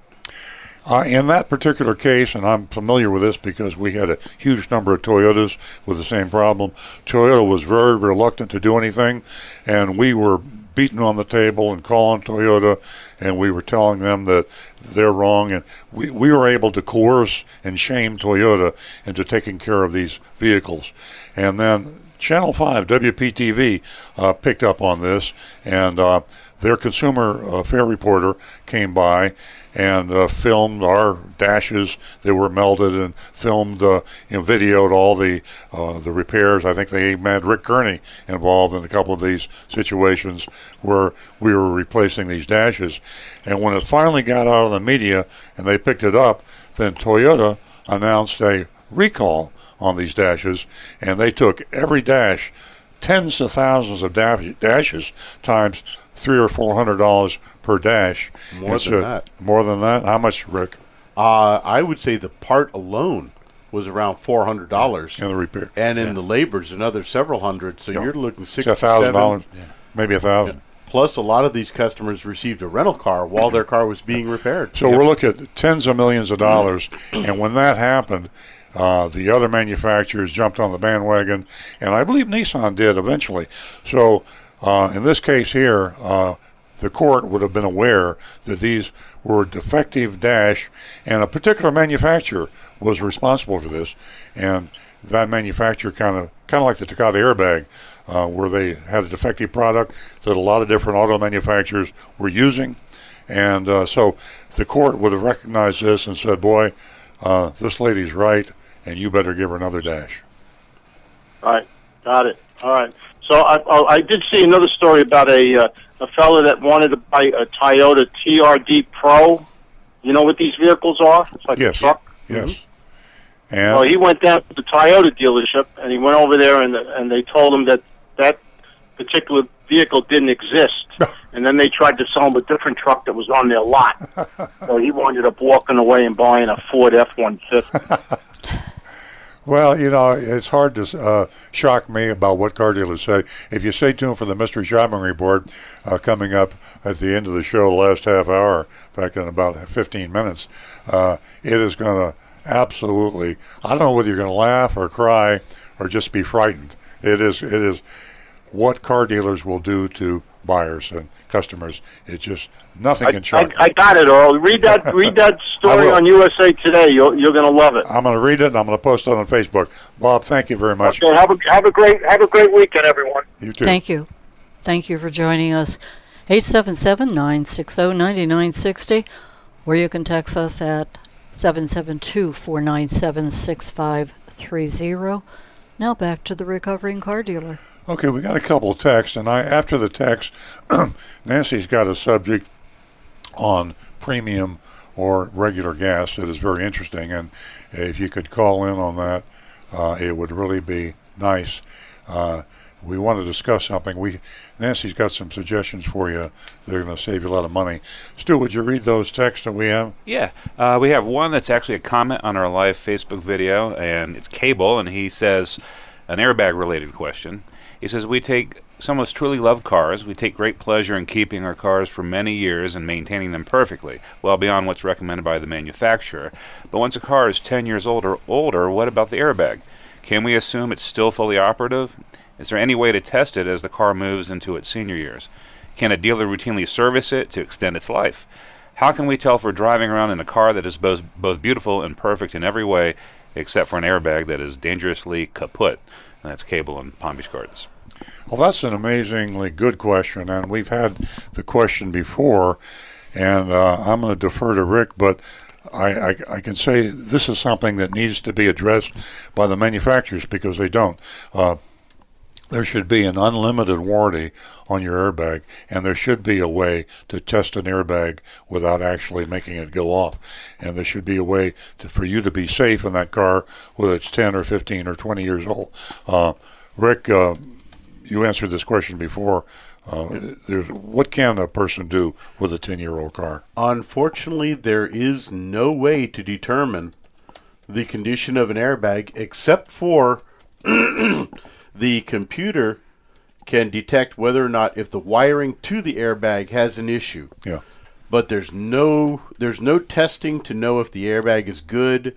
Uh, in that particular case, and I'm familiar with this because we had a huge number of Toyotas with the same problem. Toyota was very reluctant to do anything, and we were beating on the table and calling Toyota, and we were telling them that they're wrong, and we, we were able to coerce and shame Toyota into taking care of these vehicles. And then Channel 5, WPTV, uh, picked up on this, and uh, their consumer uh, fair reporter came by and uh, filmed our dashes that were melted and filmed, uh, know, videoed all the uh, the repairs. I think they even had Rick Kearney involved in a couple of these situations where we were replacing these dashes. And when it finally got out of the media and they picked it up, then Toyota announced a recall on these dashes, and they took every dash, tens of thousands of dashes, times three or four hundred dollars per dash. More And than so- that. More than that? How much, Rick? Uh, I would say the part alone was around four hundred dollars, In the repair, and in the labors another several hundred. So Yeah. you're looking six it's a thousand dollars, maybe a thousand. Plus, a lot of these customers received a rental car while their car was being repaired. So we're looking at tens of millions of dollars, and when that happened, uh, the other manufacturers jumped on the bandwagon, and I believe Nissan did eventually. So uh, in this case here, uh, the court would have been aware that these were defective dash, and a particular manufacturer was responsible for this, and that manufacturer kind of kind of like the Takata airbag, uh, where they had a defective product that a lot of different auto manufacturers were using. And uh, so the court would have recognized this and said, "Boy, uh, this lady's right, and you better give her another dash." All right, got it. All right. So I, I, I did see another story about a uh, a fellow that wanted to buy a Toyota TRD Pro. You know what these vehicles are? It's like Yes. a truck. Yes. And Well, he went down to the Toyota dealership and he went over there and and they told him that that particular vehicle didn't exist. (laughs) and then they tried to sell him a different truck that was on their lot. (laughs) so he wound up walking away and buying a Ford F one fifty. (laughs) Well, you know, it's hard to uh, shock me about what car dealers say. If you stay tuned for the mystery shopping report uh, coming up at the end of the show, the last half hour, back in about 15 minutes, uh, it is going to absolutely. I don't know whether you're going to laugh or cry or just be frightened. It is. It is. what car dealers will do to buyers and customers. It's just nothing I, can shock. I, I got it all. Read that. (laughs) read that story on USA Today. You're you're going to love it. I'm going to read it and I'm going to post it on Facebook. Bob, thank you very much. Okay. Have a have a great have a great weekend, everyone. You too. Thank you. Thank you for joining us. 877 960 9960, or you can text us at 772 497 6530. Now back to the recovering car dealer. Okay, we got a couple of texts, and I after the text, (clears throat) Nancy's got a subject on premium or regular gas that is very interesting, and if you could call in on that, uh, it would really be nice. Uh, we want to discuss something. We Nancy's got some suggestions for you. They're going to save you a lot of money. Stu, would you read those texts that we have? Yeah, uh, we have one that's actually a comment on our live Facebook video, and it's Cable, and he says an airbag related question. He says, We take some of us truly love cars. We take great pleasure in keeping our cars for many years and maintaining them perfectly, well beyond what's recommended by the manufacturer. But once a car is 10 years old or older, what about the airbag? Can we assume it's still fully operative? Is there any way to test it as the car moves into its senior years? Can a dealer routinely service it to extend its life? How can we tell if we're driving around in a car that is both, both beautiful and perfect in every way, except for an airbag that is dangerously kaput? And that's Cable in Palm Beach Gardens. Well, that's an amazingly good question, and we've had the question before, and uh, I'm going to defer to Rick, but I, I, I, can say this is something that needs to be addressed by the manufacturers because they don't. Uh, there should be an unlimited warranty on your airbag, and there should be a way to test an airbag without actually making it go off. And there should be a way to, for you to be safe in that car, whether it's 10 or 15 or 20 years old. Uh, Rick, uh, you answered this question before. Uh, what can a person do with a 10 year old car? Unfortunately, there is no way to determine the condition of an airbag except for (clears throat) the computer can detect whether or not if the wiring to the airbag has an issue. Yeah. But there's no there's no testing to know if the airbag is good.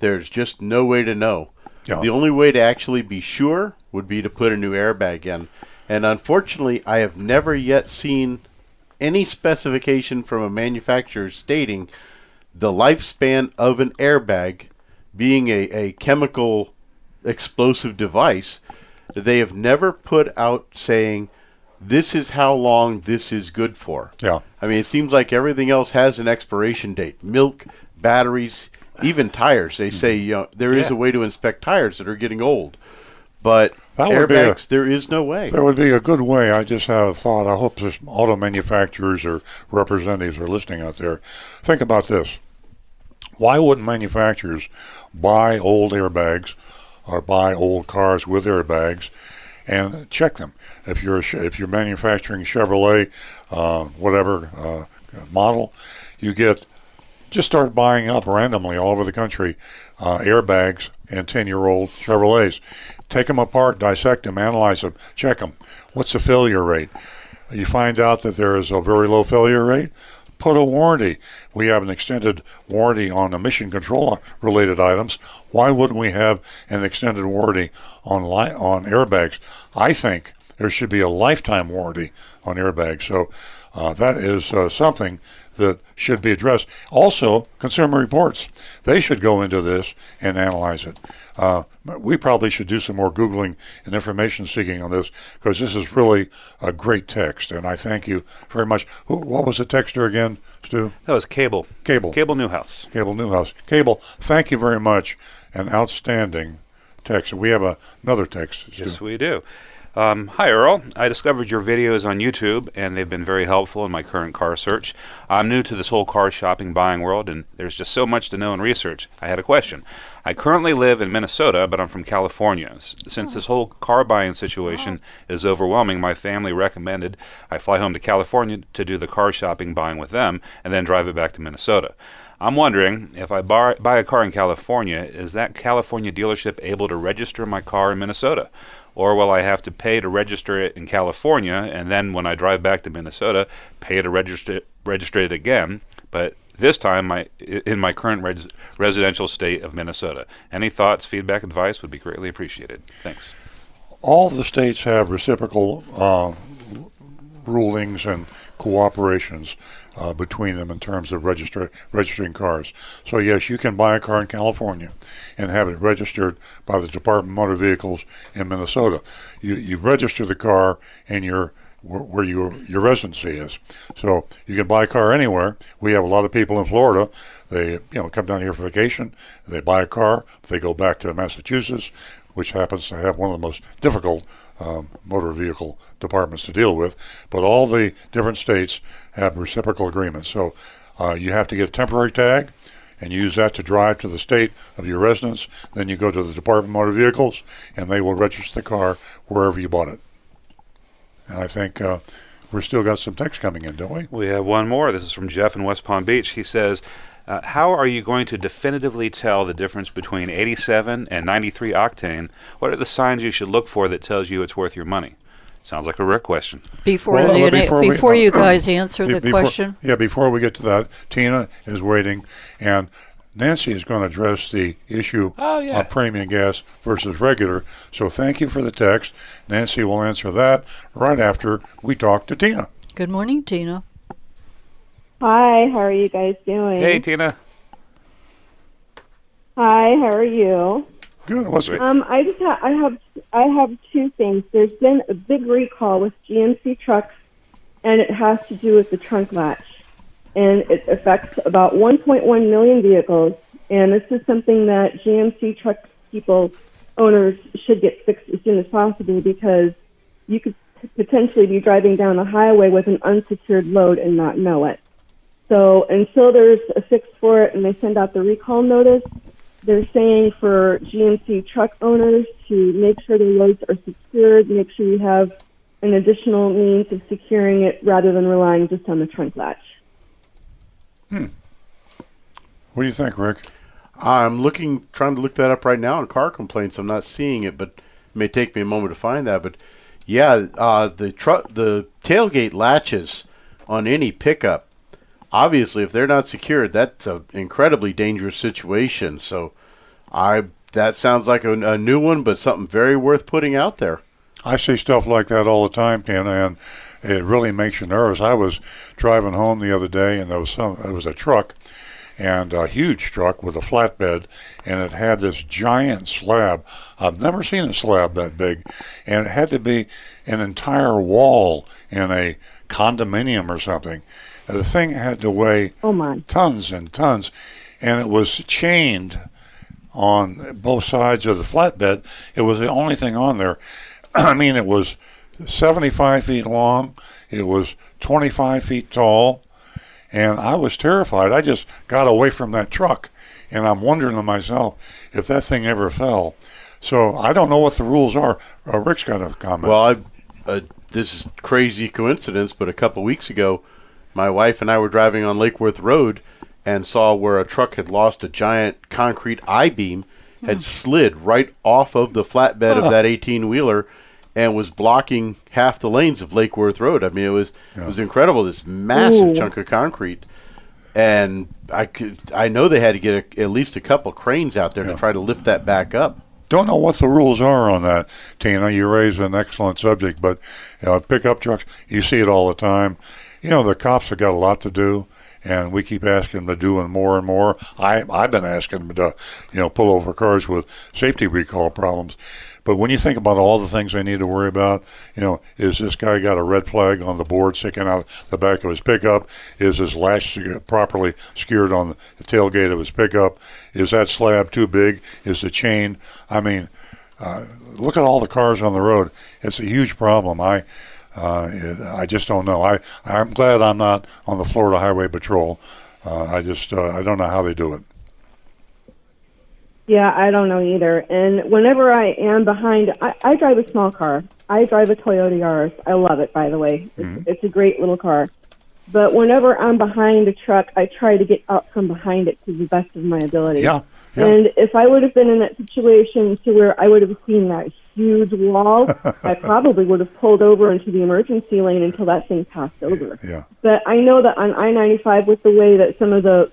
There's just no way to know. Yeah. The only way to actually be sure would be to put a new airbag in. And unfortunately, I have never yet seen any specification from a manufacturer stating the lifespan of an airbag being a, a chemical explosive device they have never put out saying this is how long this is good for. Yeah. I mean, it seems like everything else has an expiration date. Milk, batteries, even tires. They say you know there is Yeah. a way to inspect tires that are getting old, but That would a- airbags there is no way. There would be a good way. I just had a thought. I hope this auto manufacturers or representatives are listening out there. Think about this. Why wouldn't manufacturers buy old airbags or buy old cars with airbags and check them? If you're if you're manufacturing Chevrolet, uh, whatever uh, model, you get just start buying up randomly all over the country uh, airbags and 10 year old Chevrolets. Take them apart, dissect them, analyze them, check them. What's the failure rate? You find out that there is a very low failure rate. Put a warranty. We have an extended warranty on emission control related items. Why wouldn't we have an extended warranty on li- on airbags? I think there should be a lifetime warranty on airbags. So uh, that is uh, something that should be addressed. Also, Consumer Reports, they should go into this and analyze it. Uh, we probably should do some more Googling and information seeking on this because this is really a great text, and I thank you very much. Who, what was the texter again, Stu? That was Cable. Cable. Cable Newhouse. Cable Newhouse. Cable, thank you very much. An outstanding text. We have a, another text, Stu. Yes, we do. Um, hi, Earl. I discovered your videos on YouTube, and they've been very helpful in my current car search. I'm new to this whole car shopping buying world, and there's just so much to know and research. I had a question. I currently live in Minnesota, but I'm from California. Since this whole car buying situation is overwhelming, my family recommended I fly home to California to do the car shopping buying with them, and then drive it back to Minnesota. I'm wondering if I buy a car in California, is that California dealership able to register my car in Minnesota? Or will I have to pay to register it in California and then when I drive back to Minnesota, pay to register register it again? But this time, my in my current res- residential state of Minnesota. Any thoughts, feedback, advice would be greatly appreciated. Thanks. all the states have reciprocal uh, rulings and cooperations uh, between them in terms of registering cars. So yes, you can buy a car in California and have it registered by the Department of Motor Vehicles in Minnesota. You you register the car in your where your your residency is. So you can buy a car anywhere. We have a lot of people in Florida. They you know come down here for vacation. They buy a car. They go back to Massachusetts, which happens to have one of the most difficult um, motor vehicle departments to deal with. But all the different states have reciprocal agreements. So uh, you have to get a temporary tag and use that to drive to the state of your residence. Then you go to the Department of Motor Vehicles, and they will register the car wherever you bought it. And I think uh, we're still got some text coming in, don't we? We have one more. This is from Jeff in West Palm Beach. He says, uh, "How are you going to definitively tell the difference between 87 and 93 octane? What are the signs you should look for that tells you it's worth your money?" Sounds like a Rick question. Before, Well, the, uh, before before, we- you guys answer the before- question, Yeah, before we get to that, Tina is waiting, and Nancy is going to address the issue Oh, yeah. of premium gas versus regular. So thank you for the text. Nancy will answer that right after we talk to Tina. good morning, Tina. Hi, how are you guys doing? Hey, Tina. Hi, how are you? Good. What's Great. Um, I just ha- I have I have two things. There's been a big recall with GMC trucks, and it has to do with the trunk latch, and it affects about 1.1 million vehicles. And this is something that GMC truck people owners should get fixed as soon as possible because you could p- potentially be driving down the highway with an unsecured load and not know it. So until there's a fix for it and they send out the recall notice, they're saying for GMC truck owners to make sure their loads are secured, make sure you have an additional means of securing it rather than relying just on the trunk latch. Hmm. what do you think, Rick? I'm looking, trying to look that up right now in car complaints. I'm not seeing it, but it may take me a moment to find that. But yeah, uh, the truck, the tailgate latches on any pickup, obviously, if they're not secured, that's an incredibly dangerous situation. So, I that sounds like a, a new one, but something very worth putting out there. I see stuff like that all the time, Ken, and it really makes you nervous. I was driving home the other day, and there was some. It was a truck, and a huge truck with a flatbed, and it had this giant slab. I've never seen a slab that big, and it had to be an entire wall in a condominium or something. The thing had to weigh Oh my. tons and tons, and it was chained on both sides of the flatbed. It was the only thing on there. (clears throat) I mean, it was 75 feet long, it was 25 feet tall, and I was terrified. I just got away from that truck, and I'm wondering to myself if that thing ever fell. So I don't know what the rules are. Uh, Rick's got a comment. Well, I, uh, this is crazy coincidence, but a couple weeks ago, my wife and I were driving on Lake Worth Road and saw where a truck had lost a giant concrete I beam, had hmm. slid right off of the flatbed of that eighteen wheeler, and was blocking half the lanes of Lake Worth Road. I mean, it was it was incredible. This massive Ooh. chunk of concrete. And I could, I know they had to get a, at least a couple cranes out there to try to lift that back up. don't know what the rules are on that, Tina. You raise an excellent subject, but you know, pickup trucks, you see it all the time. You know, the cops have got a lot to do, and we keep asking them to do more and more. I, I've been asking them to, you know, pull over cars with safety recall problems. But when you think about all the things they need to worry about, you know, is this guy got a red flag on the board sticking out the back of his pickup? Is his latch properly secured on the tailgate of his pickup? Is that slab too big? Is the chain? I mean, uh, look at all the cars on the road. It's a huge problem. I, uh, it, I just don't know. I, I'm glad I'm not on the Florida Highway Patrol. Uh, I just, uh, I don't know how they do it. Yeah, I don't know either. And whenever I am behind, I, I drive a small car. I drive a Toyota Yaris. I love it, by the way. It's, it's a great little car. But whenever I'm behind a truck, I try to get out from behind it to the best of my ability. Yeah, yeah. And if I would have been in that situation to where I would have seen that huge wall, (laughs) I probably would have pulled over into the emergency lane until that thing passed over. Yeah. But I know that on I 95, with the way that some of the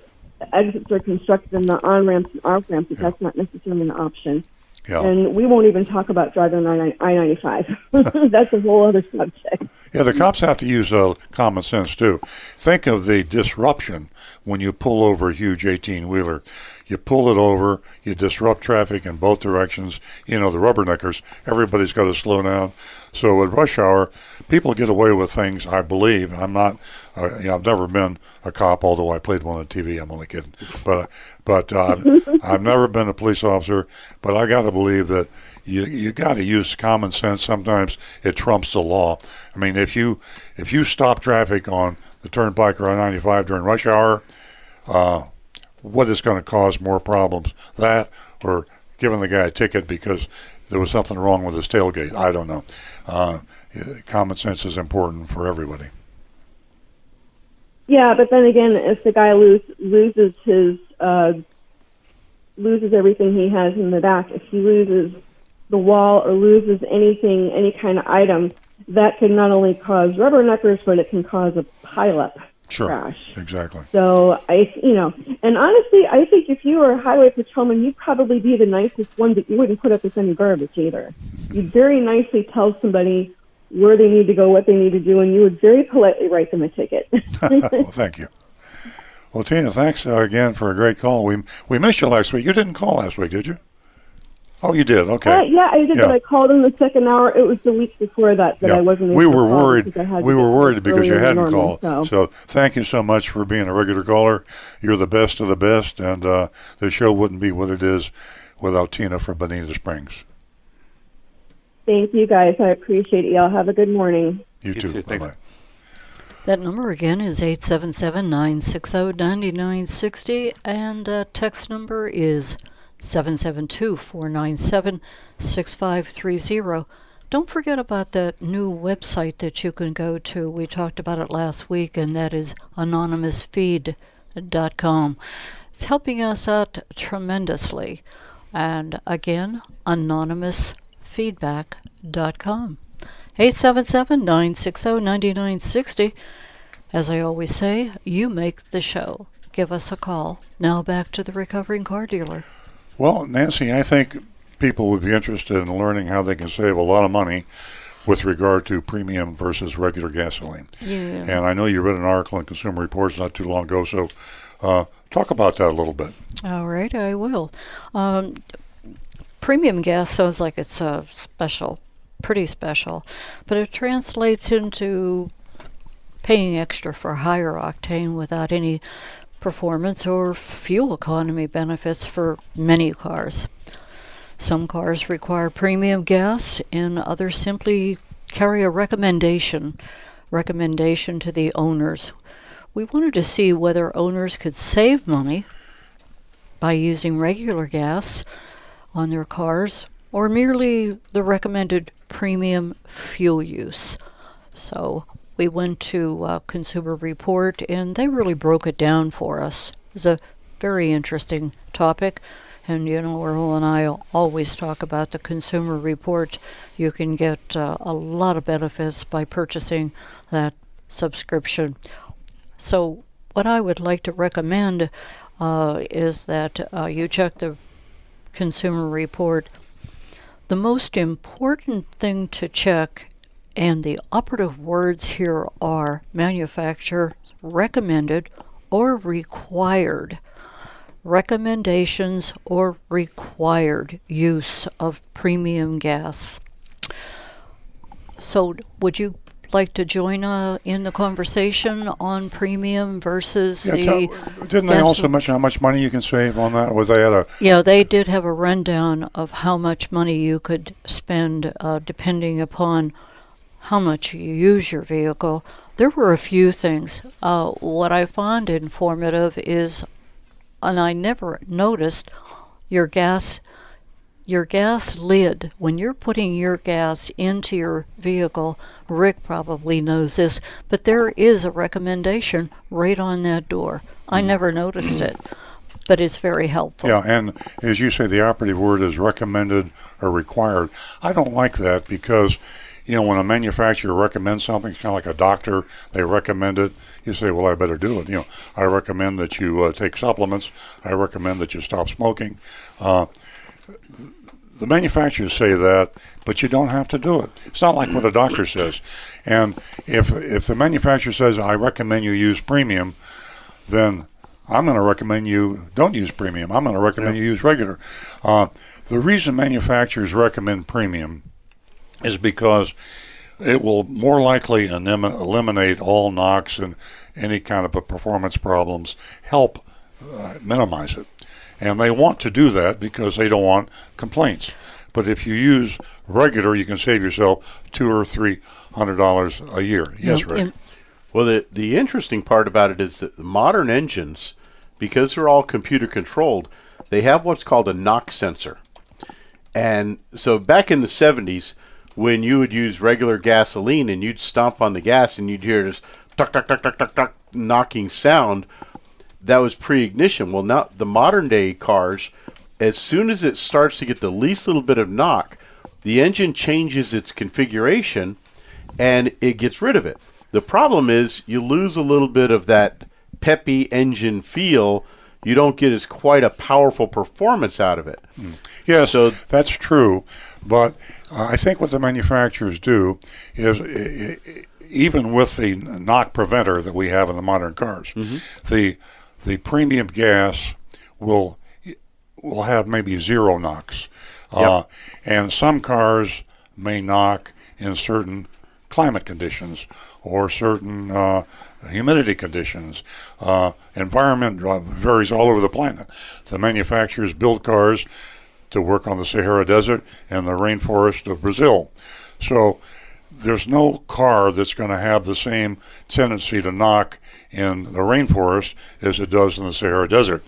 exits are constructed and the on ramps and off ramps, that that's not necessarily an option. Yeah. And we won't even talk about driving on I ninety five. (laughs) That's a whole other subject. Yeah, the cops have to use uh, common sense too. Think of the disruption when you pull over a huge 18 wheeler. You pull it over, you disrupt traffic in both directions. You know, the rubberneckers, everybody's got to slow down. So at rush hour, people get away with things, I believe. I'm not, uh, you know, I've never been a cop, although I played one on TV. I'm only kidding. But, but uh, (laughs) I've never been a police officer, but I got to believe that you you got to use common sense. Sometimes it trumps the law. I mean, if you if you stop traffic on the turnpike or on 95 during rush hour, uh, what is going to cause more problems? That or giving the guy a ticket because there was something wrong with his tailgate? I don't know. Uh, common sense is important for everybody. Yeah, but then again, if the guy lose, loses his uh, loses everything he has in the back, if he loses the wall or loses anything, any kind of item, that can not only cause rubberneckers, but it can cause a pileup Sure. crash. Exactly. So I, you know, and honestly, I think if you were a highway patrolman, you'd probably be the nicest one, but you wouldn't put up with any garbage either. You'd very nicely tell somebody where they need to go, what they need to do, and you would very politely write them a ticket. (laughs) (laughs) well, thank you. Well, Tina, thanks uh, again for a great call. We we missed you last week. You didn't call last week, did you? Oh, you did. Okay. Uh, yeah, I did. Yeah. But I called in the second hour. It was the week before that that Yeah. I wasn't. we able to were call worried. because I had We were worried because you hadn't normal, called. So. So thank you so much for being a regular caller. You're the best of the best, and uh, the show wouldn't be what it is without Tina from Bonita Springs. thank you guys. I appreciate it. Y'all have a good morning. You, You too. too. Thanks. Bye-bye. That number again is 877 960 9960, and uh, text number is 772 497 6530. Don't forget about that new website that you can go to. We talked about it last week, and that is anonymousfeed.com. It's helping us out tremendously. And again, anonymousfeedback.com. 877 960 9960. As I always say, you make the show. Give us a call. Now back to the recovering car dealer. Well, Nancy, I think people would be interested in learning how they can save a lot of money with regard to premium versus regular gasoline. Yeah. And I know you read an article in Consumer Reports not too long ago, so uh, talk about that a little bit. All right, I will. Um, premium gas sounds like it's uh, special, pretty special, but it translates into paying extra for higher octane without any performance or fuel economy benefits for many cars. Some cars require premium gas, and others simply carry a recommendation recommendation to the owners. We wanted to see whether owners could save money by using regular gas on their cars or merely the recommended premium fuel use. So we went to uh, Consumer Report and they really broke it down for us. It was a very interesting topic. And you know, Earl and I always talk about the Consumer Report. You can get uh, a lot of benefits by purchasing that subscription. So, what I would like to recommend uh, is that uh, you check the Consumer Report. The most important thing to check, and the operative words here are manufacturer recommended or required recommendations or required use of premium gas. So, would you like to join uh, in the conversation on premium versus Yeah, the? tell- didn't they also mention how much money you can save on that? Was they at a Yeah, they did have a rundown of how much money you could spend uh, depending upon how much you use your vehicle. There were a few things. Uh, what I found informative is, and I never noticed, your gas. Your gas lid, when you're putting your gas into your vehicle, Rick probably knows this, but there is a recommendation right on that door. I never noticed it, but it's very helpful. Yeah, and as you say, the operative word is recommended or required. I don't like that because, you know, when a manufacturer recommends something, it's kind of like a doctor. They recommend it. You say, well, I better do it. You know, I recommend that you uh, take supplements. I recommend that you stop smoking. Uh, the manufacturers say that, but you don't have to do it. It's not like what a doctor says. And if if the manufacturer says I recommend you use premium, then I'm going to recommend you don't use premium. I'm going to recommend you use regular. Uh, the reason manufacturers recommend premium is because it will more likely elim- eliminate all knocks and any kind of a performance problems, help uh, minimize it. And they want to do that because they don't want complaints. But if you use regular, you can save yourself two or three hundred dollars a year. Yes, Rick. And- Well, the the interesting part about it is that modern engines, because they're all computer controlled, they have what's called a knock sensor. And so back in the 70s, when you would use regular gasoline and you'd stomp on the gas and you'd hear this tuck tuck tuck tuck tuck tuck knocking sound, that was pre-ignition. Well, now the modern day cars, as soon as it starts to get the least little bit of knock, the engine changes its configuration and it gets rid of it. The problem is you lose a little bit of that peppy engine feel. You don't get as quite a powerful performance out of it. Mm. Yes, So- that's true. But uh, I think what the manufacturers do is, even with the knock preventer that we have in the modern cars, the the premium gas will will have maybe zero knocks, uh, and some cars may knock in certain climate conditions or certain uh, humidity conditions. Uh, environment uh, varies all over the planet. The manufacturers build cars to work on the Sahara Desert and the rainforest of Brazil. So there's no car that's going to have the same tendency to knock in the rainforest as it does in the Sahara Desert.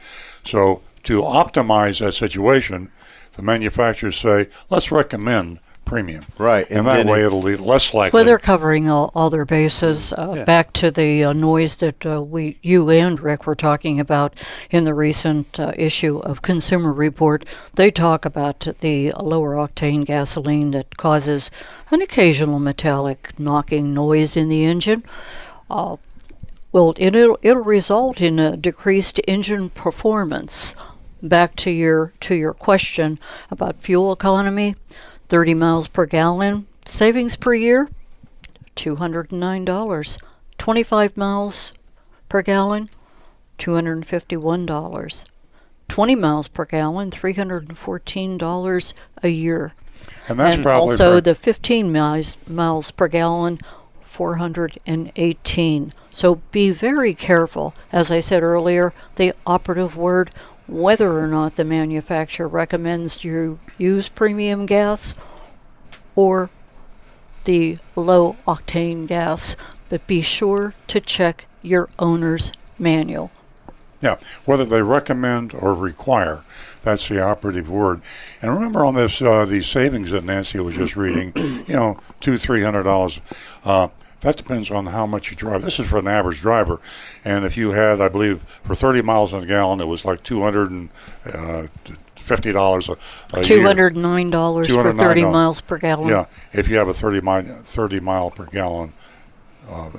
So to optimize that situation, the manufacturers say, let's recommend premium. Right, And, and that way it- it, will be less likely. Well, they're covering all, all their bases. Uh, Back to the uh, noise that uh, we, you and Rick were talking about in the recent uh, issue of Consumer Report. They talk about the lower octane gasoline that causes an occasional metallic knocking noise in the engine. Uh, well, it'll it'll result in a decreased engine performance. Back to your to your question about fuel economy, 30 miles per gallon savings per year, $209. 25 miles per gallon, $251. 20 miles per gallon, $314 a year. and that's and probably also the 15 miles, miles per gallon, 418. So be very careful. As I said earlier, the operative word whether or not the manufacturer recommends you use premium gas or the low octane gas, but be sure to check your owner's manual. Yeah, whether they recommend or require, that's the operative word. And remember on this, uh, these savings that Nancy was just reading, you know, two, three hundred dollars. Uh, that depends on how much you drive. This is for an average driver, and if you had, I believe, for thirty miles on a gallon, it was like two hundred and uh, fifty dollars a, a year. $209 for 30 $209. miles per gallon. Yeah, if you have a 30 mile, 30 mile per gallon uh,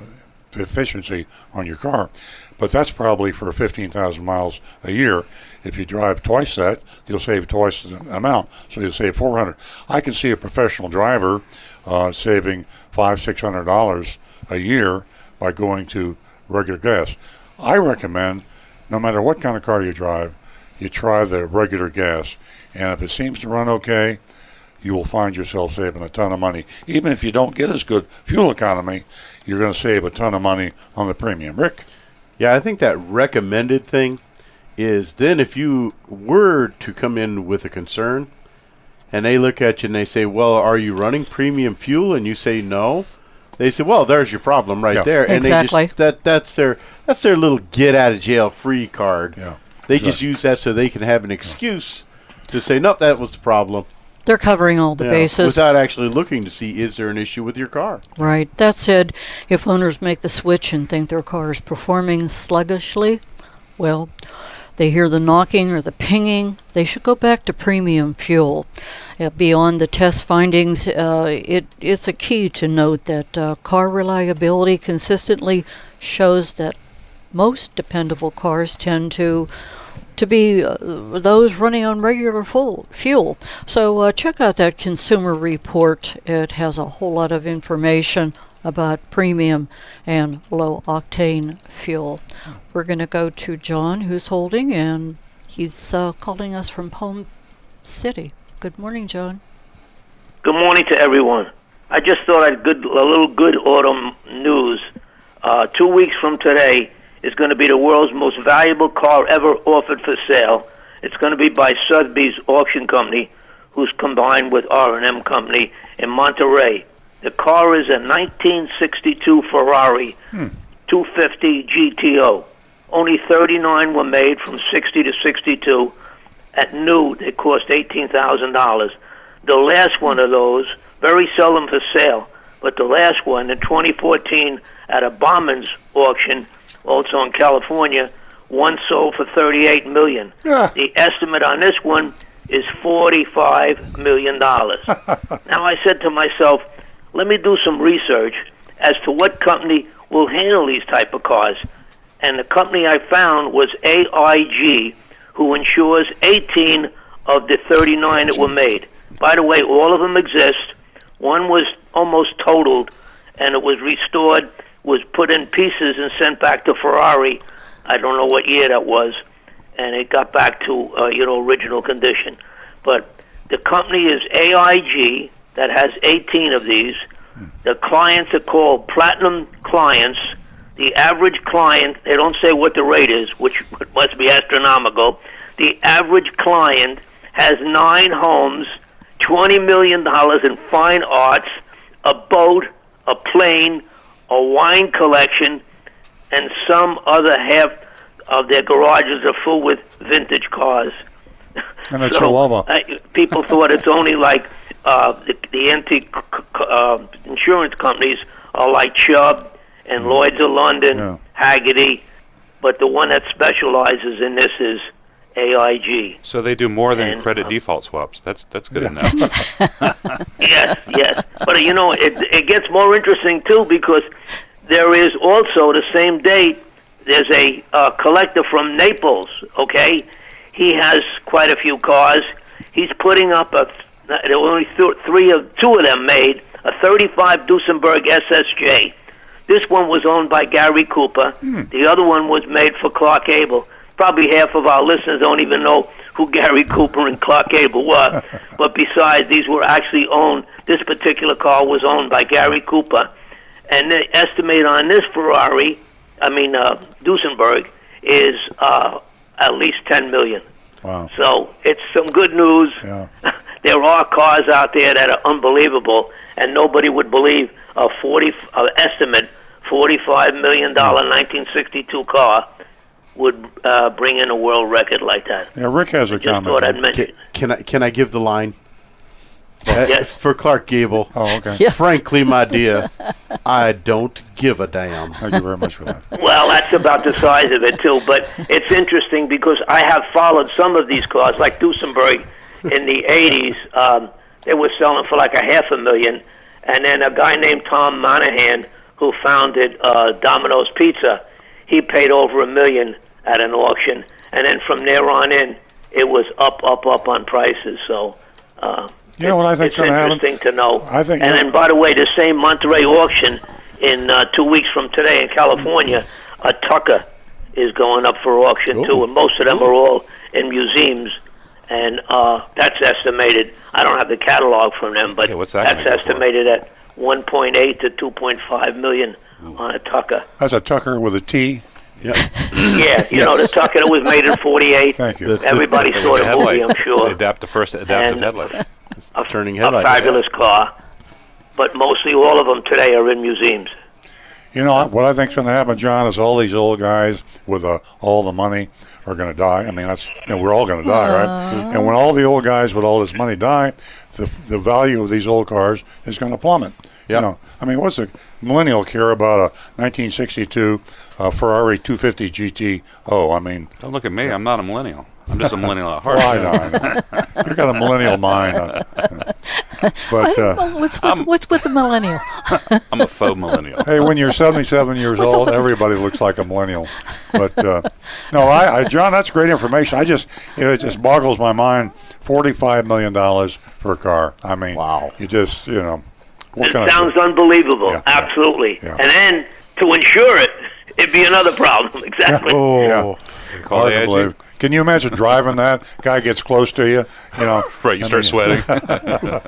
efficiency on your car. But that's probably for 15,000 miles a year. If you drive twice that, you'll save twice the amount. So you'll save 400. I can see a professional driver uh, saving five, six hundred dollars a year by going to regular gas. I recommend, no matter what kind of car you drive, you try the regular gas. And if it seems to run okay, you will find yourself saving a ton of money. Even if you don't get as good fuel economy, you're going to save a ton of money on the premium. Rick? Yeah, I think that recommended thing is then if you were to come in with a concern and they look at you and they say, Well, are you running premium fuel? And you say no, they say, Well, there's your problem right Yeah. there. And Exactly. they just that that's their that's their little get out of jail free card. Yeah. They just use that so they can have an excuse to say, Nope, that was the problem. They're covering all the Yeah, bases. without actually looking to see is there an issue with your car. Right. That said, if owners make the switch and think their car is performing sluggishly, well, they hear the knocking or the pinging, they should go back to premium fuel. Uh, beyond the test findings, uh, it, it's a key to note that uh, car reliability consistently shows that most dependable cars tend to to be uh, those running on regular full fuel. So uh, check out that consumer report. It has a whole lot of information about premium and low octane fuel. We're going to go to John, who's holding, and he's uh, calling us from Palm City. Good morning, John. Good morning to everyone. I just thought I'd good a little good autumn news. Uh, two weeks from today is going to be the world's most valuable car ever offered for sale. It's going to be by Sotheby's Auction Company, who's combined with R&M Company in Monterey. The car is a 1962 Ferrari hmm. 250 GTO. Only 39 were made from 60 to 62. At new, they cost $18,000. The last one of those, very seldom for sale, but the last one in 2014 at a Bonhams auction, also in California, one sold for 38 million. The estimate on this one is 45 million dollars. (laughs) now I said to myself, let me do some research as to what company will handle these type of cars. And the company I found was AIG, who insures 18 of the 39 that were made. By the way, all of them exist. One was almost totaled, and it was restored, was put in pieces and sent back to Ferrari. I don't know what year that was, and it got back to uh, you know original condition. But the company is AIG that has 18 of these. The clients are called platinum clients. The average client, they don't say what the rate is, which must be astronomical. The average client has nine homes, $20 million in fine arts, a boat, a plane, a wine collection, and some other half of their garages are full with vintage cars. And a (laughs) So, Chihuahua. people thought it's only like uh, the, the antique c- c- uh, insurance companies are like Chubb and Lloyd's of London, Yeah. Hagerty, but the one that specializes in this is AIG. So they do more than And, credit um, default swaps. That's that's good enough. (laughs) yes, yes. But uh, you know, it it gets more interesting too because there is also the same day. There's a uh, collector from Naples. Okay, he has quite a few cars. He's putting up a. There were only th- three of two of them made a 35 Duesenberg SSJ. This one was owned by Gary Cooper. The other one was made for Clark Gable. Probably half of our listeners don't even know who (laughs) Gary Cooper and Clark Gable were. (laughs) but besides, these were actually owned. This particular car was owned by Gary Cooper, and the estimate on this Ferrari, I mean uh, Duesenberg, is uh, at least 10 million. Wow. So it's some good news. Yeah. (laughs) there are cars out there that are unbelievable, and nobody would believe a 40 uh, estimate 45 million dollar 1962 car would uh, bring in a world record like that. Yeah, Rick has a Just comment. thought I'd mention. Can, can I can I give the line? Uh, Yes. For Clark Gable. Oh, okay. Yeah. (laughs) Frankly, my dear, I don't give a damn. Thank you very much for that. (laughs) Well, that's about the size of it too. But it's interesting because I have followed some of these cars, like Duesenberg, in the '80s. Um, they were selling for like a half a million, and then a guy named Tom Monaghan, who founded uh, Domino's Pizza, he paid over a million at an auction, and then from there on in, it was up, up, up on prices. So. Uh, You know what I think's it's gonna happen? interesting to know. I think- and then, by the way, the same Monterey auction in uh, two weeks from today in California, a Tucker is going up for auction too, and most of them are all in museums, and uh, that's estimated. I don't have the catalog from them, but Yeah, what's that that's gonna go for? estimated at 1.8 to 2.5 million on a Tucker. That's a Tucker with a T. Yeah. (coughs) Yeah, you know the Tucker that was made in '48. (laughs) Thank you. Everybody saw the movie, I'm sure. Adapt the first adaptive And- headlight. A, Turning a headlight. fabulous car, but mostly all of them today are in museums. You know what I think's going to happen, John, is all these old guys with uh, all the money are going to die. I mean, that's you know we're all going to die, right? And when all the old guys with all this money die, the the value of these old cars is going to plummet. Yeah. You know, I mean, what's a millennial care about a 1962 uh, Ferrari 250 GT? Oh, I mean, Don't look at me. I'm not a millennial. I'm just a millennial at heart. well, I know, I know. you got a millennial mind. (laughs) But uh, Well, what's, with, what's with the millennial? (laughs) I'm a faux millennial. hey, when you're 77 years What's old, everybody looks like a millennial. (laughs) But uh, no, I, I, John, that's great information. I just, you know, it just boggles my mind. Forty-five million dollars for a car. I mean, wow. You just, you know, what It can I sounds say? unbelievable. Yeah, Absolutely. yeah. And then to insure it, it'd be another problem. Exactly. Yeah. Call Hard the to believe. Can you imagine driving that? Guy gets close to you, you know. (laughs) Right, you start mean- sweating. (laughs)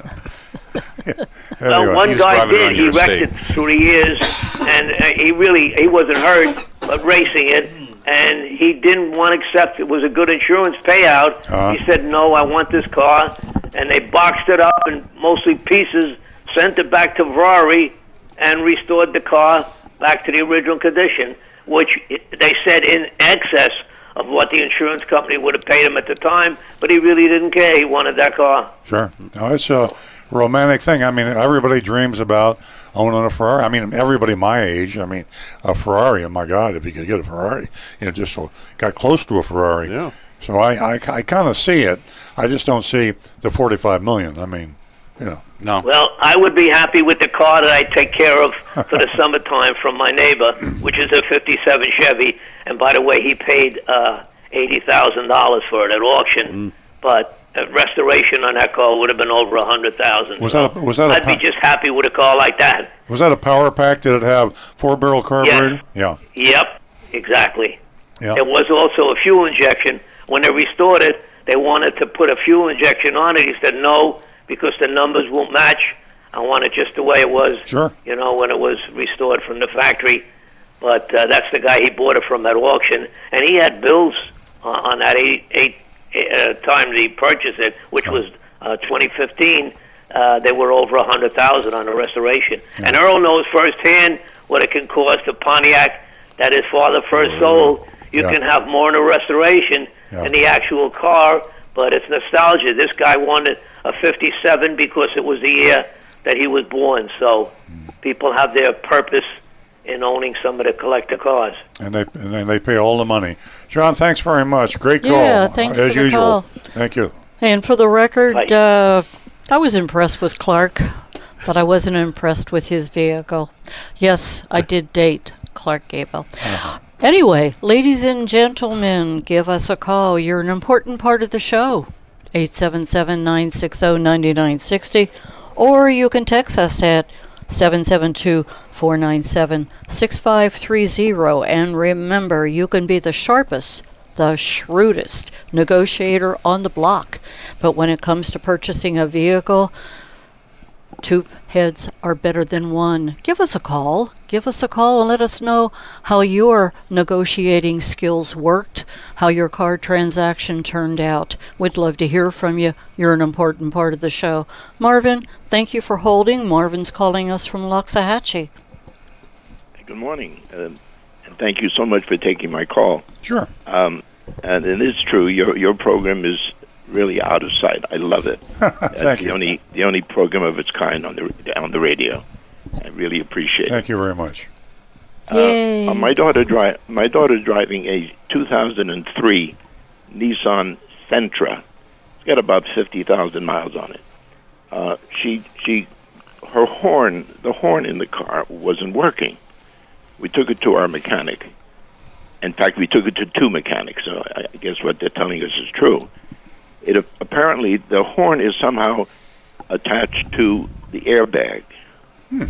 Well, Anyway. one guy driving around did. He your wrecked estate. it through the years, and uh, he really he wasn't hurt, but racing it, and he didn't want to accept it was a good insurance payout. Uh-huh. He said, "No, I want this car," and they boxed it up in mostly pieces, sent it back to Ferrari, and restored the car back to the original condition, which they said in excess of what the insurance company would have paid him at the time. But he really didn't care. He wanted that car. Sure. No, it's a romantic thing. I mean, everybody dreams about owning a Ferrari. I mean, everybody my age. I mean, a Ferrari. Oh my God, if you could get a Ferrari, you know, just got close to a Ferrari. Yeah. So I, I, I kind of see it. I just don't see the forty-five million. I mean, you know. No. Well, I would be happy with the car that I take care of for the (laughs) summertime from my neighbor, which is a '57 Chevy. And by the way, he paid uh, eighty thousand dollars for it at auction, but a restoration on that car would have been over a hundred thousand. Was that a, was that a I'd be pa- just happy with a car like that. was that a power pack? Did it have four-barrel carburetor? Yeah. Yep, exactly. Yeah. It was also a fuel injection. When they restored it, they wanted to put a fuel injection on it. He said no because the numbers won't match. I want it just the way it was. Sure. You know, when it was restored from the factory. But uh, that's the guy he bought it from at auction, and he had bills uh, on that eight, eight uh, time he purchased it, which was uh, 2015. Uh, they were over a hundred thousand on the restoration. And Earl knows firsthand what it can cost a Pontiac that his father first sold. You Yeah. can have more in a restoration Yeah. than the actual car, but it's nostalgia. This guy wanted a 57 because it was the year that he was born. So people have their purpose in owning some of the collector cars. And they and then they pay all the money. John, thanks very much. Great call. Yeah, thanks as for the usual. call. Thank you. And for the record, Right. uh, I was impressed with Clark, but I wasn't impressed with his vehicle. Yes, I did date Clark Gable. Anyway, ladies and gentlemen, give us a call. You're an important part of the show. 877 960 9960. Or you can text us at 772 497 6530. And remember, you can be the sharpest, the shrewdest negotiator on the block. But when it comes to purchasing a vehicle, two heads are better than one. Give us a call. Give us a call and let us know how your negotiating skills worked, how your car transaction turned out. We'd love to hear from you. You're an important part of the show. Marvin, thank you for holding. Marvin's calling us from Loxahatchee. Good morning, um, and thank you so much for taking my call. Sure. Um, and it is true. Your your program is really out of sight. I love it. (laughs) That's Thank the you. only the only program of its kind on the on the radio. I really appreciate it. Thank you very much. Yay. Uh, my daughter dri- my daughter's driving a 2003 Nissan Sentra. It's got about 50,000 miles on it. Uh, she she her horn the horn in the car wasn't working. We took it to our mechanic. In fact, we took it to two mechanics. So I I guess what they're telling us is true. It apparently the horn is somehow attached to the airbag. Hmm.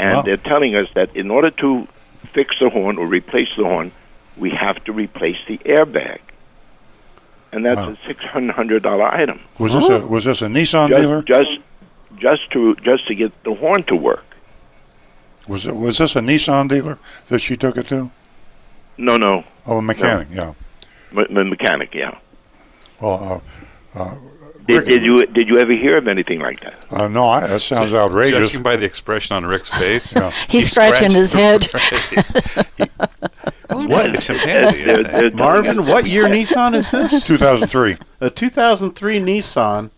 And Wow. they're telling us that in order to fix the horn or replace the horn, we have to replace the airbag. And that's Wow. a six hundred dollar item. Was this a oh. was this a Nissan Just, dealer? just just to just to get the horn to work. Was it was this a Nissan dealer that she took it to? No, no, Oh, a mechanic. Yeah. me- me- mechanic. Yeah. Well, uh, uh, Did, did you did you ever hear of anything like that? uh, no, I, that sounds outrageous. Judging by the expression on Rick's face, Yeah. (laughs) He's scratching (laughs) his head. what? Chimpanzee. They're- they're Marvin, what year Nissan is this? (laughs) 2003. A 2003 Nissan,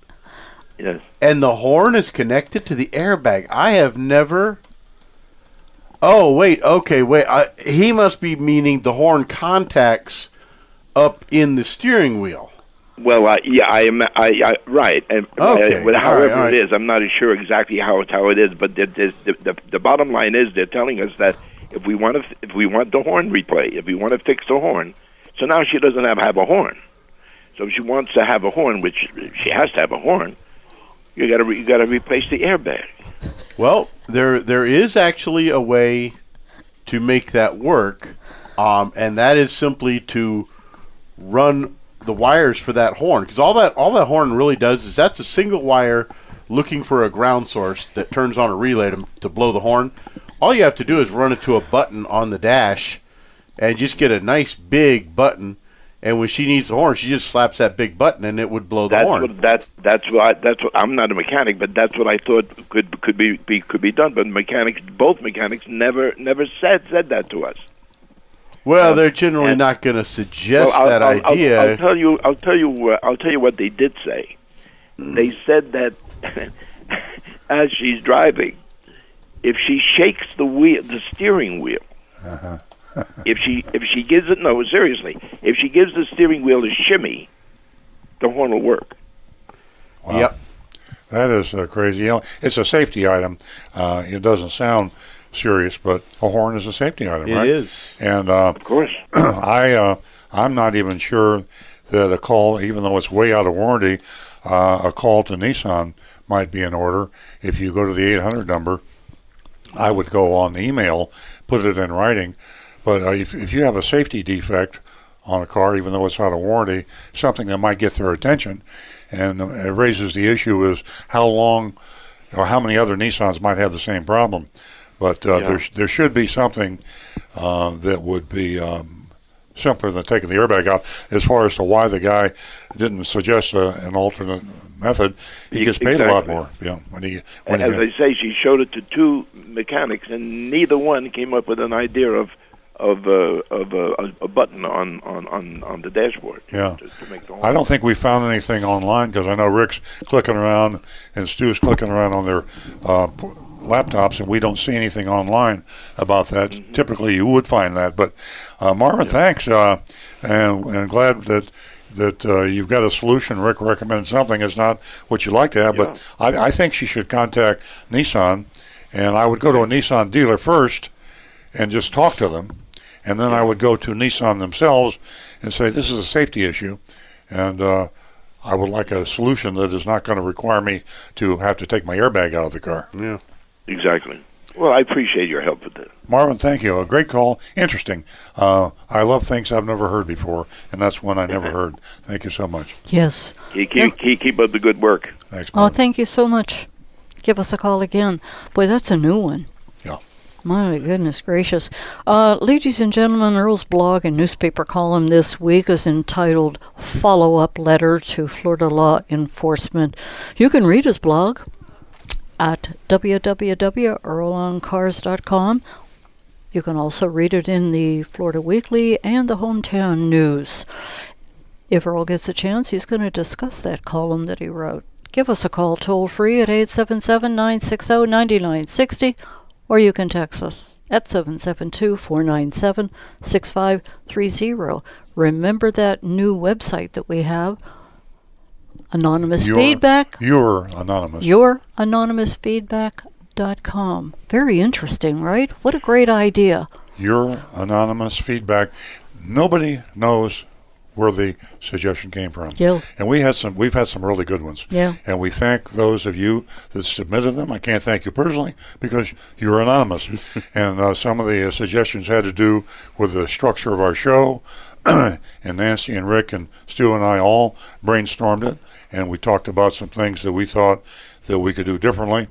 Yes. and the horn is connected to the airbag. I have never. Oh wait, okay, wait. I, he must be meaning the horn contacts up in the steering wheel. Well, uh, yeah, I am. I, I right. And, Okay, uh, however right, all right. it is, I'm not sure exactly how it, how it is. But the, the, the, the bottom line is, they're telling us that if we want to, if we want the horn replay, if we want to fix the horn, so now she doesn't have have a horn. So if she wants to have a horn, which she has to have a horn, you got to re, you got to replace the airbag. Well, there there is actually a way to make that work, um, and that is simply to run the wires for that horn because all that all that horn really does is that's a single wire looking for a ground source that turns on a relay to, to blow the horn. All you have to do is run it to a button on the dash, and just get a nice big button. And when she needs the horn, she just slaps that big button, and it would blow the That's horn. what that that's what I, that's what I'm not a mechanic, but that's what I thought could could be, be could be done. But mechanics, both mechanics, never never said said that to us. Well, they're generally not going to suggest Well, I'll- that I'll, I'll- idea. I'll, tell you. I'll tell you. Uh, I'll tell you what they did say. They said that (laughs) as she's driving, if she shakes the wheel, the steering wheel, (laughs) if she if she gives it no seriously, if she gives the steering wheel a shimmy, the horn will work. Yep. That is uh, crazy. You know, it's a safety item. Uh, it doesn't sound serious, but a horn is a safety item, It right? is. And uh, Of course. (clears throat) I uh, I'm not even sure that a call, even though it's way out of warranty, uh, a call to Nissan might be in order. If you go to the 800 number, I would go on the email, put it in writing. But uh, if, if you have a safety defect on a car, even though it's out of warranty, something that might get their attention, and it raises the issue is how long or how many other Nissans might have the same problem. But uh, Yeah. there, there should be something uh, that would be um, simpler than taking the airbag out. As far as to why the guy didn't suggest uh, an alternate method, he gets paid a lot more. Yeah, when he when As he, I say, she showed it to two mechanics, and neither one came up with an idea of of uh, of uh, a, a button on, on, on, on the dashboard. Yeah. To, to I don't think we found anything online because I know Rick's clicking around and Stu's clicking around on their uh, laptops, and we don't see anything online about that. Mm-hmm. Typically, you would find that. But uh, Marvin, thanks, uh, and, and glad that that uh, you've got a solution. Rick recommends something. It's not what you'd like to have, but I, I think she should contact Nissan, and I would go to a Nissan dealer first and just talk to them. And then I would go to Nissan themselves and say, this is a safety issue. And uh, I would like a solution that is not going to require me to have to take my airbag out of the car. Yeah. Exactly. Well, I appreciate your help with that. Marvin, thank you. A great call. Interesting. Uh, I love things I've never heard before, and that's one I never (laughs) heard. Thank you so much. Yes. Keep, keep, keep, keep up the good work. Thanks, Oh, thank you so much. Give us a call again. Boy, that's a new one. Yeah. My goodness gracious. Uh, ladies and gentlemen, Earl's blog and newspaper column this week is entitled Follow Up Letter to Florida Law Enforcement. You can read his blog at www.earloncars.com. You can also read it in the Florida Weekly and the Hometown News. If Earl gets a chance, he's going to discuss that column that he wrote. Give us a call toll free at 877 960 9960, or you can text us at 772 497 6530. Remember that new website that we have? Anonymous Your- Feedback? You're anonymous. Your anonymousfeedback.com. Very interesting, right? What a great idea. Your anonymous feedback. Nobody knows where the suggestion came from. Yeah. And we had some we've had some really good ones. Yeah. And we thank those of you that submitted them. I can't thank you personally because you're anonymous. (laughs) and uh, some of the uh, suggestions had to do with the structure of our show. (clears throat) and Nancy and Rick and Stu and I all brainstormed it, and we talked about some things that we thought that we could do differently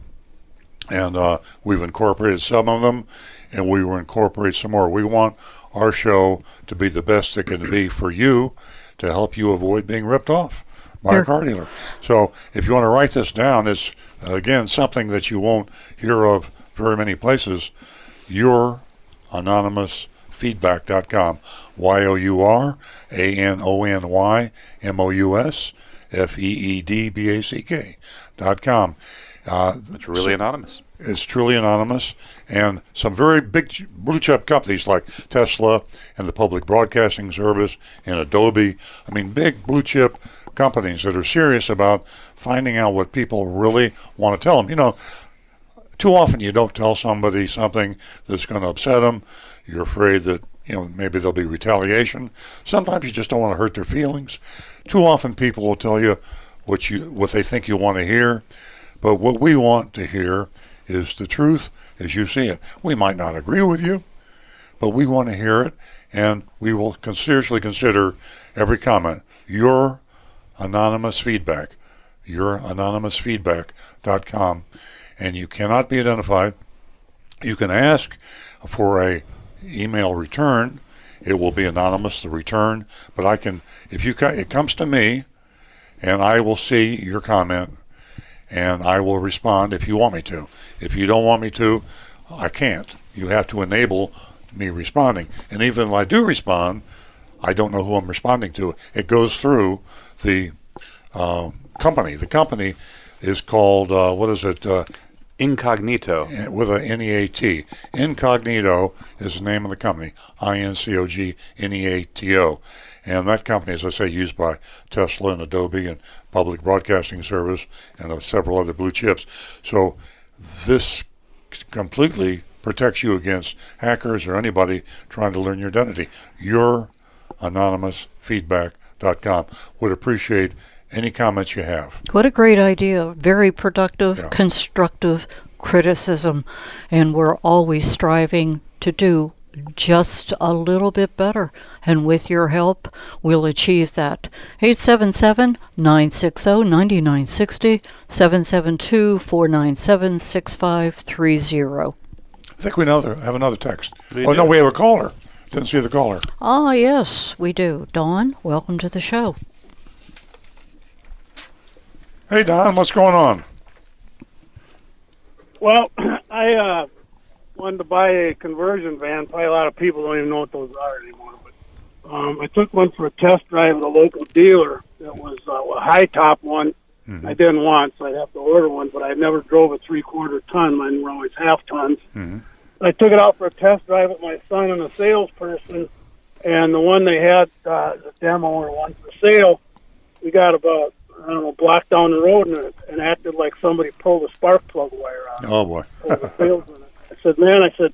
and uh, we've incorporated some of them, and we will incorporate some more. We want our show to be the best it can be for you to help you avoid being ripped off by Sure. a car dealer. So if you want to write this down, it's again something that you won't hear of very many places. Your anonymous feedback.com y o u r a n o n y m o u s f e e d b a c k dot com uh, It's really anonymous. it's truly anonymous, and some very big blue chip companies like Tesla and the Public Broadcasting Service and Adobe. I mean, big blue chip companies that are serious about finding out what people really want to tell them. You know, too often you don't tell somebody something that's going to upset them. You're afraid that you know maybe there'll be retaliation. Sometimes you just don't want to hurt their feelings. Too often people will tell you what you what they think you want to hear, but what we want to hear is the truth as you see it. We might not agree with you, but we want to hear it, and we will seriously consider every comment. Your anonymous feedback, your anonymousfeedback.com, and you cannot be identified. You can ask for a email return. It will be anonymous, the return, but I can, if you, it comes to me, and I will see your comment, and I will respond if you want me to. If you don't want me to, I can't. You have to enable me responding. And even if I do respond, I don't know who I'm responding to. It goes through the uh, company. The company is called, uh, what is it? Uh, Incogneato. With a N-E-A-T. Incogneato is the name of the company. I-N-C-O-G-N-E-A-T-O. And that company, as I say, used by Tesla and Adobe and Public Broadcasting Service and uh, several other blue chips. So this completely protects you against hackers or anybody trying to learn your identity. Your anonymousfeedback.com would appreciate any comments you have. What a great idea. Very productive, constructive criticism. And we're always striving to do just a little bit better. And with your help, we'll achieve that. 877 960 9960, 772 497 6530. I think we know there, have another text. We oh, no, we have a caller. Didn't see the caller. Ah, yes, we do. Dawn, welcome to the show. Hey, Don, what's going on? Well, (clears throat) I uh, wanted to buy a conversion van. Probably a lot of people don't even know what those are anymore. But um, I took one for a test drive at a local dealer. That was uh, a high top one. I didn't want, so I'd have to order one. But I never drove a three quarter ton. Mine were always half tons. I took it out for a test drive with my son and a salesperson, and the one they had, uh, the demo or one for sale, we got about I don't know, block down the road and it, and acted like somebody pulled a spark plug wire out. Oh, boy. Pulled the salesman. I said, man, I said,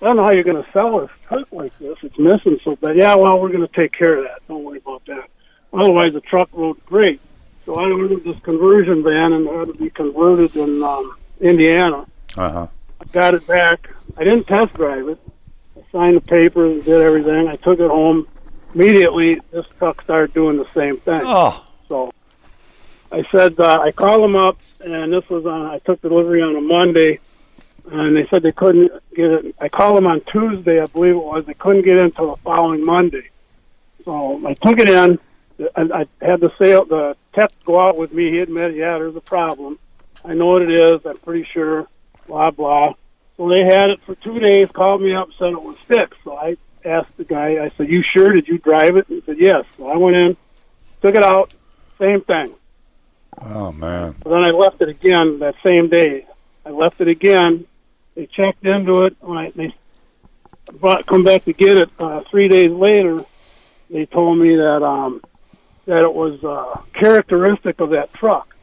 I don't know how you're going to sell a truck like this. It's missing so bad. Yeah, well, we're going to take care of that. Don't worry about that. Otherwise, the truck rode great. So I ordered this conversion van and it had to be converted in um, Indiana. Uh huh. I got it back. I didn't test drive it. I signed the papers, and did everything. I took it home. Immediately, this truck started doing the same thing. Oh. So I said, uh, I called them up, and this was on, I took delivery on a Monday, and they said they couldn't get it. I called them on Tuesday, I believe it was. They couldn't get it until the following Monday. So I took it in. and I had the sale, the tech go out with me. He admitted, yeah, there's a problem. I know what it is. I'm pretty sure. Blah blah. So they had it for two days. Called me up, said it was fixed. So I asked the guy. I said, "You sure? Did you drive it?" He said, "Yes." So I went in, took it out. Same thing. Oh, man. So then I left it again that same day. I left it again. They checked into it. When I, they brought, come back to get it uh, three days later, they told me that um, that it was uh, characteristic of that truck.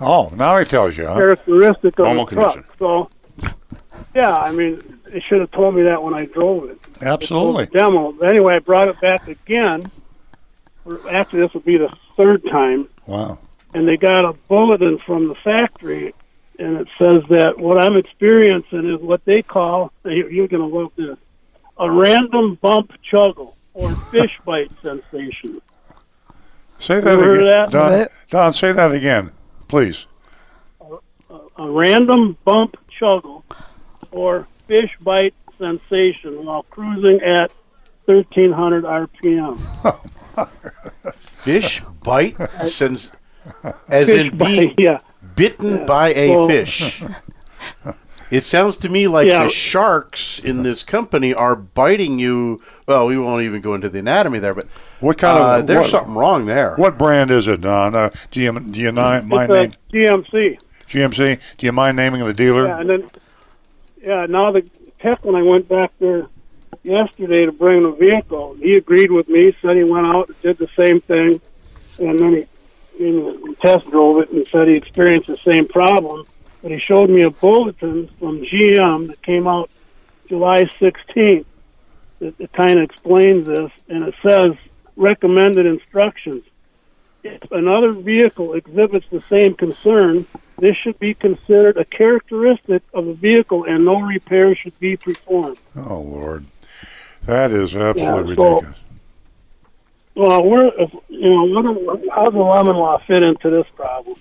Oh, now he tells you, huh? Characteristic of Normal the truck. So, yeah, I mean, they should have told me that when I drove it. Absolutely. It was demo. But anyway, I brought it back again. Or Actually, this would be the third time Wow. And they got a bulletin from the factory, and it says that what I'm experiencing is what they call you- you're going to love this a random bump chuggle or (laughs) fish bite sensation. Say that You heard again. of that? Don, Don, say that again, please. A random bump chuggle or fish bite sensation while cruising at 1300 RPM. (laughs) Fish bite (laughs) since as Fish in being bite, (laughs) yeah. bitten Yeah. by a Well- fish. (laughs) It sounds to me like Yeah. the sharks in this company are biting you. Well, we won't even go into the anatomy there, but What kind uh, of there's what- something wrong there. What brand is it, Don? Uh, do you do you ni- mind name It's a GMC. GMC? Do you mind naming the dealer? Yeah, and then yeah, now the tech when I went back there yesterday to bring the vehicle, he agreed with me, said he went out and did the same thing. and then he, he test drove it and said he experienced the same problem. But he showed me a bulletin from GM that came out July 16th that, that kind of explains this, and it says recommended instructions. If another vehicle exhibits the same concern, this should be considered a characteristic of the vehicle, and no repair should be performed. Oh Lord, that is absolutely Yeah, so- ridiculous. Well, we're if, you know what, how does the lemon law fit into this problem?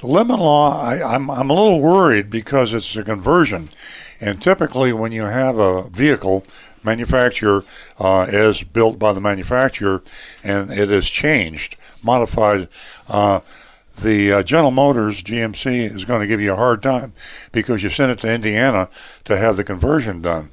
The lemon law, I, I'm I'm a little worried because it's a conversion, and typically when you have a vehicle manufacturer uh, is built by the manufacturer, and it is changed, modified. Uh, the uh, General Motors GMC is going to give you a hard time because you sent it to Indiana to have the conversion done.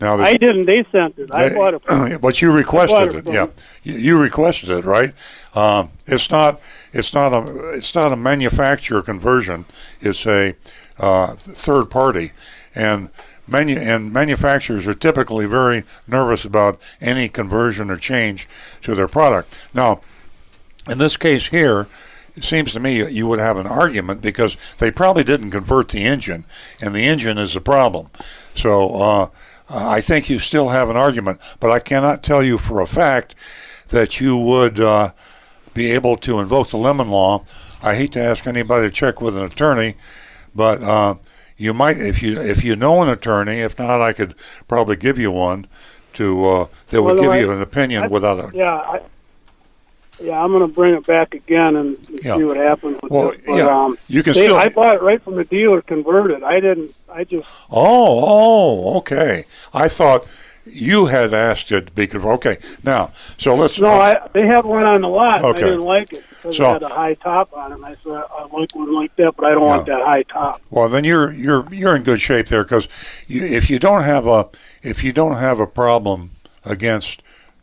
Now, I didn't. They sent it. I they- bought it. (clears throat) But you requested it it, yeah. You, you requested it, right? Um, it's not. It's not a. It's not a manufacturer conversion. It's a uh, third party, and manu- and manufacturers are typically very nervous about any conversion or change to their product. Now, in this case here, it seems to me you would have an argument because they probably didn't convert the engine, and the engine is the problem. So uh, I think you still have an argument, but I cannot tell you for a fact that you would uh, be able to invoke the lemon law. I hate to ask anybody to check with an attorney, but uh, you might if you if you know an attorney. If not, I could probably give you one to uh, that would Well, give I- you an opinion I- without a yeah, I, yeah. I'm going to bring it back again and Yeah. see what happens with Well, this. But, yeah, um, you can they, still- I bought it right from the dealer, converted. I didn't. I just. Oh, oh, okay. I thought you had asked it to be converted. Okay, now, so let's. No, oh. I they had one on the lot. Okay. I didn't like it because So- it had a high top on it. And I said I like one like that, but I don't want that high top. Well, then you're you're you're in good shape there because you, if you don't have a if you don't have a problem against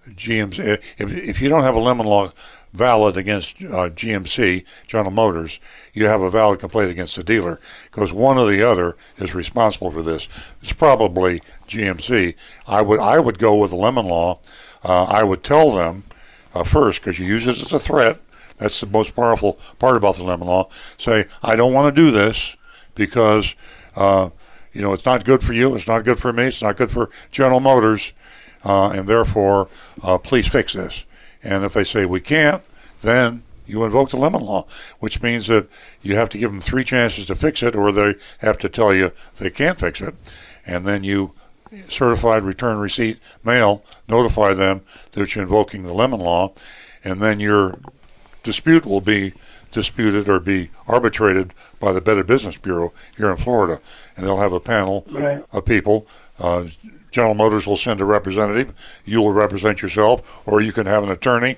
GMC if if you don't have a lemon law valid against uh, GMC General Motors, you have a valid complaint against the dealer because one or the other is responsible for this. It's probably GMC. I would I would go with the lemon law. Uh, I would tell them uh, first because you use it as a threat. That's the most powerful part about the lemon law. Say, I don't want to do this because uh, you know it's not good for you. It's not good for me. It's not good for General Motors, uh, and therefore, uh, please fix this. And if they say we can't, then you invoke the lemon law, which means that you have to give them three chances to fix it, or they have to tell you they can't fix it, and then you certified return receipt mail notify them that you're invoking the lemon law, and then your dispute will be disputed or be arbitrated by the Better Business Bureau here in Florida, and they'll have a panel Right. of people. Uh, General Motors will send a representative. You will represent yourself, or you can have an attorney,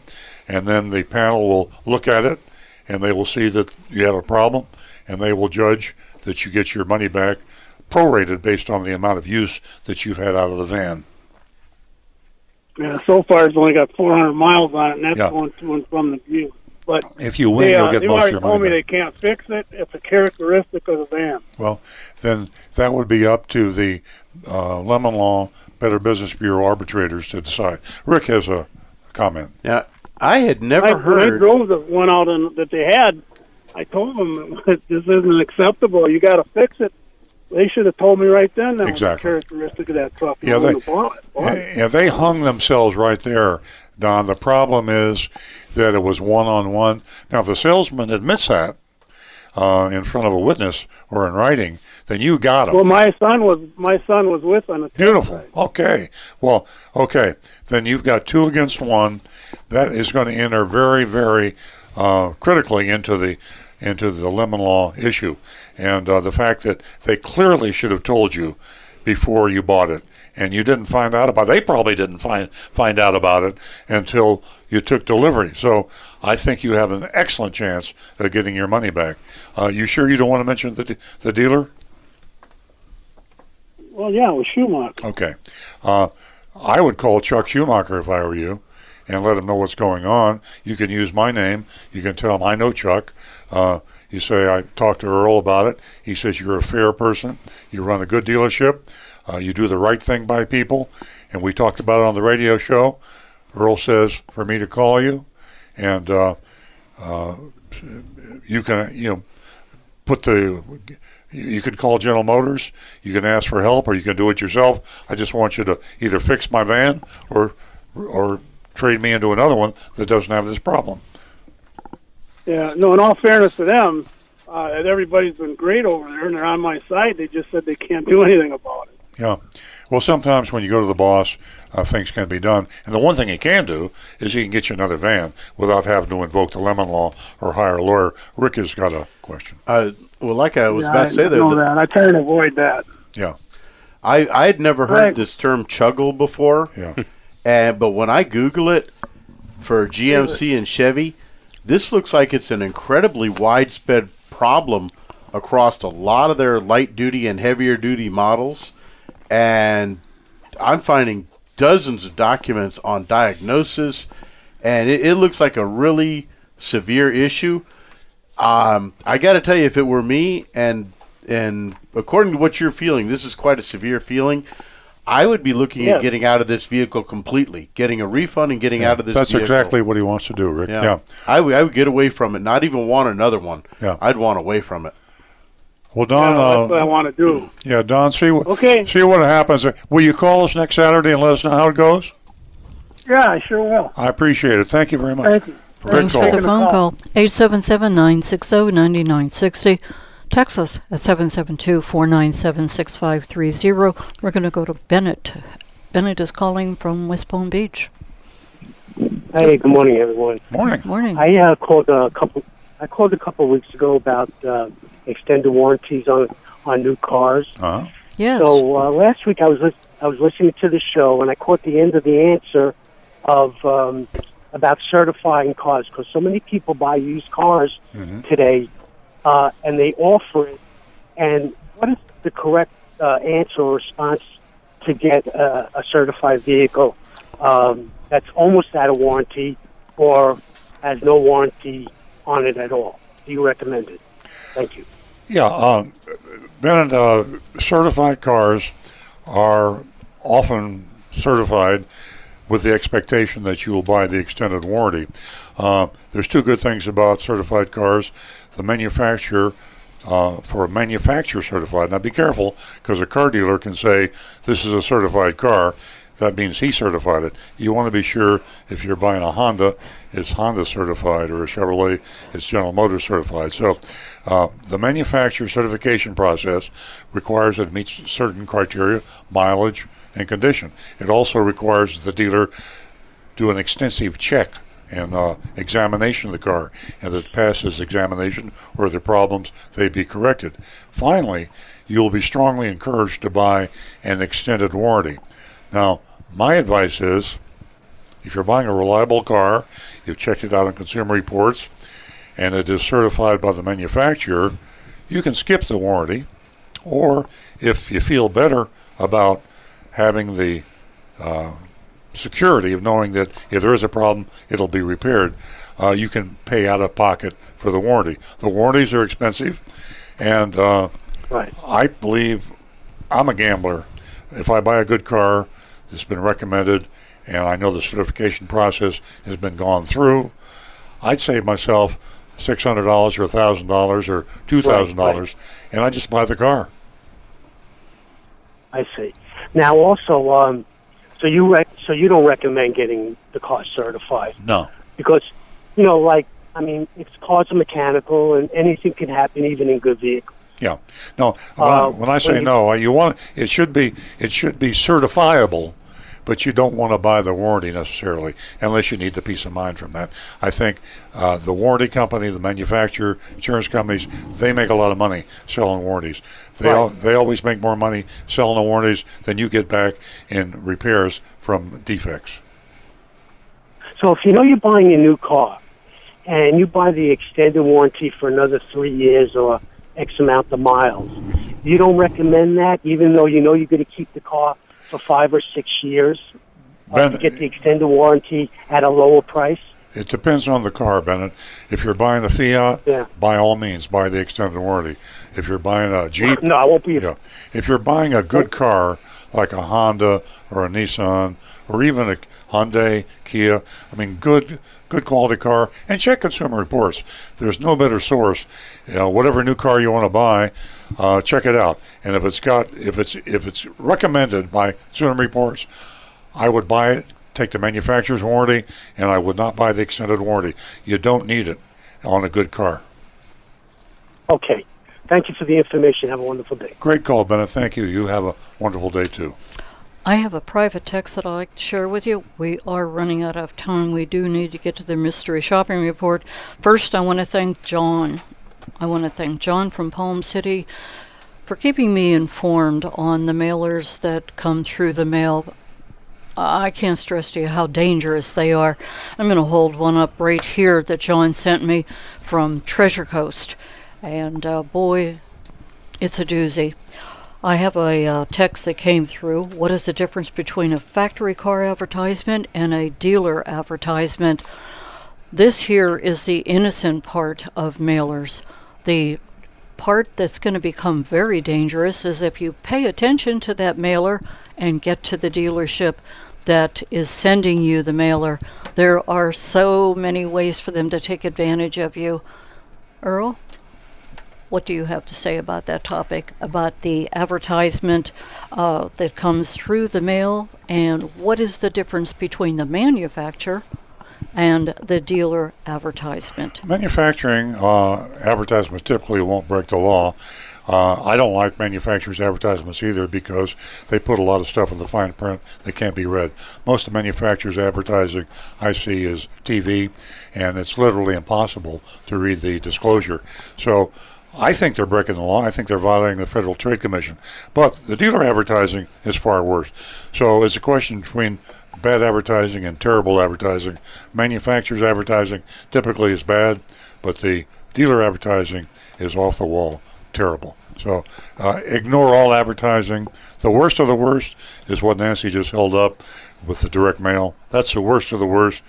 and then the panel will look at it, and they will see that you have a problem, and they will judge that you get your money back, prorated based on the amount of use that you've had out of the van. Yeah, so far it's only got 400 miles on it, and that's Yeah. going to and from the view. But If you win, they, uh, you'll get they've most of already your told me back. they can't fix it. It's a characteristic of the van. Well, then that would be up to the uh, Lemon Law Better Business Bureau arbitrators to decide. Rick has a comment. Yeah, I had never I, When I heard. drove the one out in, that they had, I told them (laughs) this isn't acceptable. You got to fix it. They should have told me right then. That was Exactly. a characteristic of that truck. Yeah, they, wouldn't have bought it. Bought it. yeah, they hung themselves right there, Don. The problem is that it was one on one. Now, if the salesman admits that uh, in front of a witness or in writing, then you got him. Well, my son was my son was with on the Beautiful. Okay. Well, okay. Then you've got two against one. That is going to enter very, very uh, critically into the into the lemon law issue, and uh, the fact that they clearly should have told you before you bought it, and you didn't find out about. It. They probably didn't find find out about it until you took delivery. So I think you have an excellent chance of getting your money back. Uh, you sure you don't want to mention the de- the dealer? Well, yeah, it was Schumacher. Okay. Uh, I would call Chuck Schumacher if I were you and let him know what's going on. You can use my name. You can tell him I know Chuck. Uh, you say, I talked to Earl about it. He says, You're a fair person. You run a good dealership. Uh, you do the right thing by people. And we talked about it on the radio show. Earl says for me to call you. And uh, uh, you can you know put the you can call General Motors. You can ask for help, or you can do it yourself. I just want you to either fix my van or or trade me into another one that doesn't have this problem. Yeah, no. In all fairness to them, uh, everybody's been great over there, and they're on my side. They just said they can't do anything about it. Yeah. Well, sometimes when you go to the boss, uh, things can be done. And the one thing he can do is he can get you another van without having to invoke the lemon law or hire a lawyer. Rick has got a question. Uh, well, like I was Yeah, about I to say there, know the- that. I try and avoid that. Yeah. I I had never heard Right. this term chuggle before. Yeah. (laughs) and but when I Google it for GMC and Chevy, this looks like it's an incredibly widespread problem across a lot of their light duty and heavier duty models. And I'm finding dozens of documents on diagnosis, and it, it looks like a really severe issue. Um, I got to tell you, if it were me, and and according to what you're feeling, this is quite a severe feeling. I would be looking Yeah. at getting out of this vehicle completely, getting a refund and getting Yeah, out of this. That's vehicle. exactly what he wants to do, Rick. Yeah. Yeah. I would I would get away from it. Not even want another one. Yeah. I'd want away from it. Well, Don. Yeah, that's what I uh, want to do. yeah, Don. See what. Okay. See what happens. Will you call us next Saturday and let us know how it goes? Yeah, I sure will. I appreciate it. Thank you very much. Thank you. Thanks that for the phone call. 877-960-9960. Text us at 772-497-6530. We're going to go to Bennett. Bennett is calling from West Palm Beach. Hey, good morning, everyone. Morning. Morning. I uh, called a couple. I called a couple weeks ago about uh, extended warranties on on new cars. Uh-huh. Yes. So uh, last week I was lis- I was listening to the show and I caught the end of the answer of um, about certifying cars because so many people buy used cars today uh, and they offer it. And what is the correct uh, answer or response to get uh, a certified vehicle um, that's almost out of warranty or has no warranty on it at all? Do you recommend it? Thank you. Yeah, um, Bennett, uh, certified cars are often certified with the expectation that you will buy the extended warranty. Uh, there's two good things about certified cars. The manufacturer, uh, for a manufacturer certified, now be careful because a car dealer can say this is a certified car. That means he certified it. You want to be sure if you're buying a Honda, it's Honda certified, or a Chevrolet, it's General Motors certified. So, uh, the manufacturer certification process requires that it meets certain criteria, mileage, and condition. It also requires the dealer do an extensive check and uh, examination of the car, and that it passes examination or there problems, they be corrected. Finally, you'll be strongly encouraged to buy an extended warranty. Now, my advice is if you're buying a reliable car, you've checked it out on Consumer Reports, and it is certified by the manufacturer, you can skip the warranty. Or if you feel better about having the uh, security of knowing that if there is a problem, it'll be repaired, uh, you can pay out of pocket for the warranty. The warranties are expensive, and uh, Right. I believe I'm a gambler. If I buy a good car that's been recommended, and I know the certification process has been gone through, I'd save myself six hundred dollars or thousand dollars or two thousand dollars, and I just buy the car. I see. Now, also, um, so you rec- so you don't recommend getting the car certified No. because you know, like I mean, it's cars are mechanical and anything can happen, even in good vehicles. Yeah, no. When, I, Uh, when I say when no, you want it should be it should be certifiable, but you don't want to buy the warranty necessarily unless you need the peace of mind from that. I think uh, the warranty company, the manufacturer, insurance companies, they make a lot of money selling warranties. They al- they always make more money selling the warranties than you get back in repairs from defects. So if you know you're buying a new car and you buy the extended warranty for another three years or X amount of miles, you don't recommend that, even though you know you're going to keep the car for five or six years uh, Ben- to get the extended warranty at a lower price. It depends on the car, Bennett. If you're buying a Fiat, Yeah. by all means, buy the extended warranty. If you're buying a Jeep, No, I won't be. Yeah. If you're buying a good car like a Honda or a Nissan or even a Hyundai, Kia. I mean, good good quality car, and check Consumer Reports. There's no better source. You know, whatever new car you want to buy, uh, check it out. And if it's got if it's if it's recommended by Consumer Reports, I would buy it. Take the manufacturer's warranty, and I would not buy the extended warranty. You don't need it on a good car. Okay. Thank you for the information. Have a wonderful day. Great call, Bennett. Thank you. You have a wonderful day too. I have a private text that I'd like to share with you. We are running out of time. We do need to get to the mystery shopping report. First, I want to thank John. I want to thank John from Palm City for keeping me informed on the mailers that come through the mail. I can't stress to you how dangerous they are. I'm going to hold one up right here that John sent me from Treasure Coast. And uh, boy, it's a doozy. I have a uh, text that came through. What is the difference between a factory car advertisement and a dealer advertisement? This here is the innocent part of mailers. The part that's going to become very dangerous is if you pay attention to that mailer and get to the dealership that is sending you the mailer. There are so many ways for them to take advantage of you. Earl? What do you have to say about that topic, about the advertisement uh, that comes through the mail, and what is the difference between the manufacturer and the dealer advertisement? Manufacturing uh, advertisements typically won't break the law. Uh, I don't like manufacturers' advertisements either because they put a lot of stuff in the fine print that can't be read. Most of manufacturers' advertising I see is TV, and it's literally impossible to read the disclosure. So I think they're breaking the law. I think they're violating the Federal Trade Commission. But the dealer advertising is far worse. So it's a question between bad advertising and terrible advertising. Manufacturers' advertising typically is bad, but the dealer advertising is off the wall terrible. So uh, ignore all advertising. The worst of the worst is what Nancy just held up with the direct mail. That's the worst of the worst.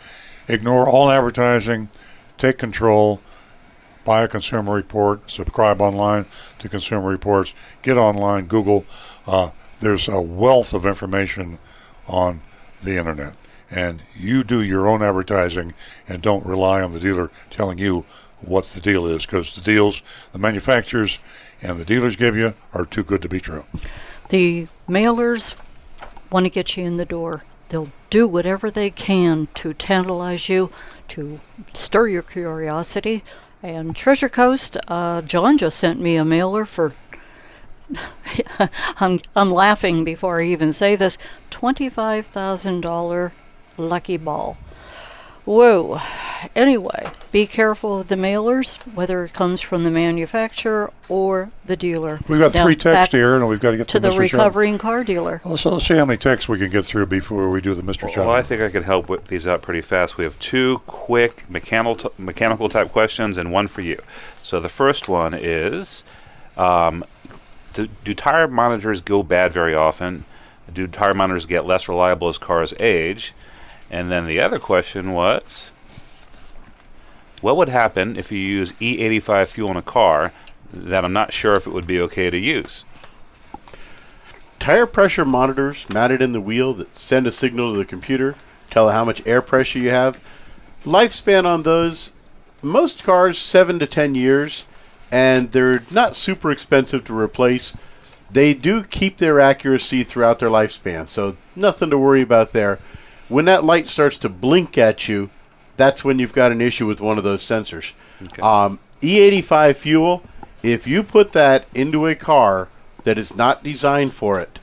Ignore all advertising. Take control buy a consumer report, subscribe online to consumer reports, get online, Google. Uh, there's a wealth of information on the internet. And you do your own advertising and don't rely on the dealer telling you what the deal is because the deals the manufacturers and the dealers give you are too good to be true. The mailers want to get you in the door. They'll do whatever they can to tantalize you, to stir your curiosity, and Treasure Coast, uh, John just sent me a mailer for. (laughs) I'm I'm laughing before I even say this. Twenty-five thousand dollar lucky ball. Whoa. Anyway, be careful of the mailers, whether it comes from the manufacturer or the dealer. We've got Now, three back texts here, and we've got to get to the mystery shop. recovering car dealer. Let's, let's see how many texts we can get through before we do the mystery shop. Well, I think I could help with these out pretty fast. We have two quick mechanical t- mechanical type questions and one for you. So the first one is, um, do, do tire monitors go bad very often? Do tire monitors get less reliable as cars age? And then the other question was, what would happen if you use E85 fuel in a car that I'm not sure if it would be okay to use? Tire pressure monitors mounted in the wheel that send a signal to the computer, tell how much air pressure you have. Lifespan on those, most cars seven to ten years, and they're not super expensive to replace. They do keep their accuracy throughout their lifespan, so nothing to worry about there. When that light starts to blink at you, that's when you've got an issue with one of those sensors. Um, E85 fuel, if you put that into a car that is not designed for it,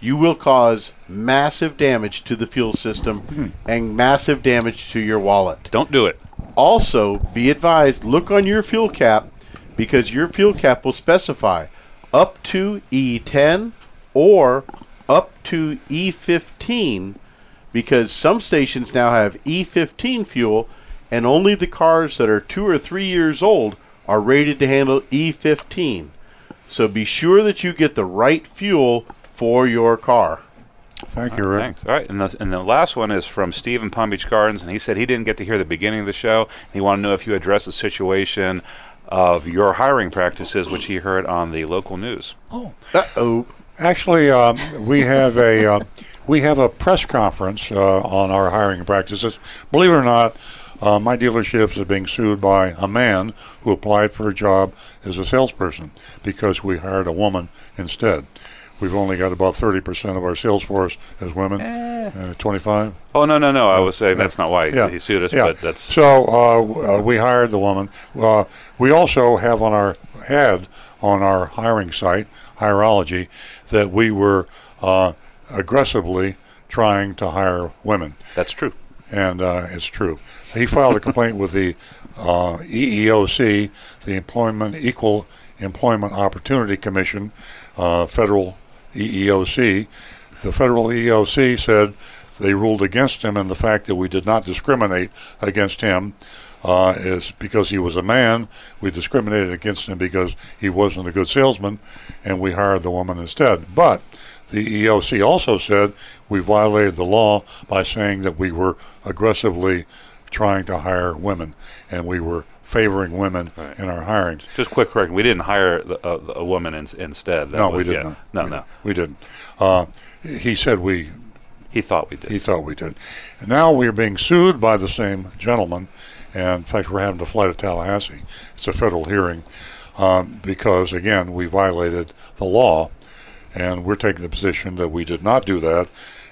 you will cause massive damage to the fuel system and massive damage to your wallet. Don't do it. Also, be advised look on your fuel cap because your fuel cap will specify up to E10 or up to E15 because some stations now have E15 fuel and only the cars that are 2 or 3 years old are rated to handle E15. So be sure that you get the right fuel for your car. Thank uh, All right, Thanks. All right, and the, and the last one is from Steve in Palm Beach Gardens, and he said he didn't get to hear the beginning of the show. He wanted to know if you addressed the situation of your hiring practices, which he heard on the local news. Oh. Uh-oh. Actually, um, we have a uh, we have a press conference uh, on our hiring practices. Believe it or not, uh, my dealerships are being sued by a man who applied for a job as a salesperson because we hired a woman instead. We've only got about 30% of our sales force as women, uh, 25. Oh no no no! I was saying that's not why he, he sued us, Yeah. but that's so uh, uh, we hired the woman. Uh, we also have on our had on our hiring site, Hirology, that we were uh, aggressively trying to hire women. That's true, and uh, it's true. He filed a complaint with the uh, EEOC, the Employment Equal Employment Opportunity Commission, uh, federal EEOC. The federal EEOC said they ruled against him, and the fact that we did not discriminate against him uh, is because he was a man. We discriminated against him because he wasn't a good salesman, and we hired the woman instead. But the EEOC also said we violated the law by saying that we were aggressively trying to hire women, and we were favoring women in our hiring. just quick correction. We didn't hire the, uh, a woman in, instead. That no, was- we didn't. No we, no. we didn't. Uh, he said we. He thought we did. He thought we did. And now we are being sued by the same gentleman, and in fact, we're having to fly to Tallahassee. It's a federal hearing um, because, again, we violated the law, and we're taking the position that we did not do that.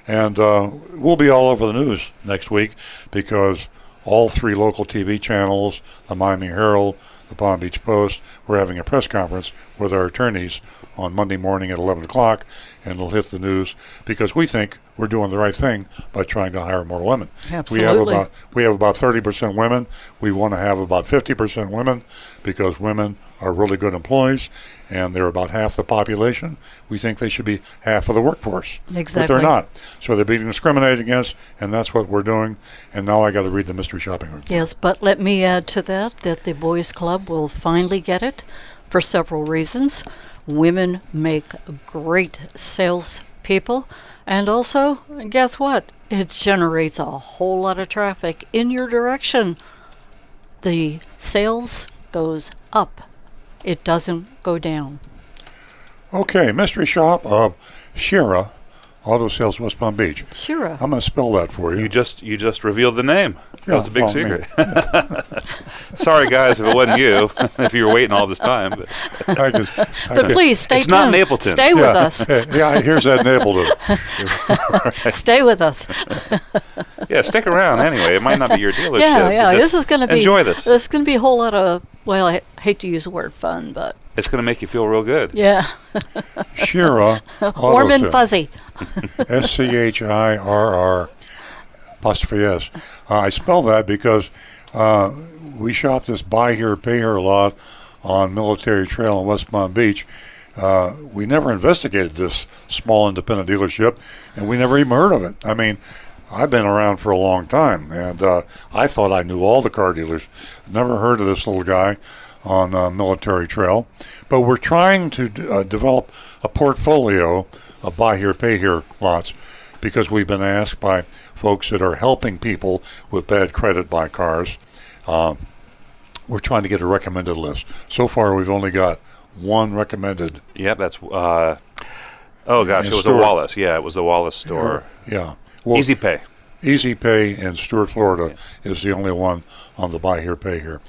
And uh, we'll be all over the news next week because all three local TV channels, the Miami Herald, the Palm Beach Post, we're having a press conference with our attorneys on Monday morning at 11 o'clock, and it'll hit the news because we think we're doing the right thing by trying to hire more women. Absolutely. We have about we have about 30% women. We want to have about 50% women because women are really good employees and they're about half the population. We think they should be half of the workforce. But they're not. So they're being discriminated against, and that's what we're doing. And now I got to read the mystery shopping report. Yes, but let me add to that that the Boys Club will finally get it for several reasons. Women make great salespeople, and also, guess what? It generates a whole lot of traffic in your direction. The sales goes up. It doesn't go down. Okay, mystery shop. of Schirra, Auto Sales West Palm Beach. Schirra. I'm going to spell that for you. You just you just revealed the name. That Yeah, was a oh, big well, secret. (laughs) Sorry, guys, if it wasn't you, (laughs) if you were waiting all this time. But, I just- I But just- please stay it's not. Napleton. Stay with yeah, us. (laughs) yeah, here's that Napleton. Stay with us. yeah, stick around anyway. It might not be your dealership. yeah, yeah. This is going to be enjoy this. This is going to be a whole lot of. Well, I hate to use the word fun, but It's going to make you feel real good. yeah, Schirra. Warm and fuzzy. S C H I R R apostrophe S. Uh, I spell that because uh, we shop this buy here, pay here lot on Military Trail in West Palm Beach. Uh, we never investigated this small independent dealership, and we never even heard of it. I mean, I've been around for a long time, and uh, I thought I knew all the car dealers. Never heard of this little guy on uh, Military Trail, but we're trying to d- uh, develop a portfolio of buy here, pay here lots because we've been asked by folks that are helping people with bad credit buy cars. Uh, we're trying to get a recommended list. So far, we've only got one recommended. Yep, that's. Uh, oh gosh, it was store. the Wallace. Yeah, it was the Wallace store. Yeah. Easy Pay. Easy Pay in Stuart, Florida is the only one on the buy here, pay here.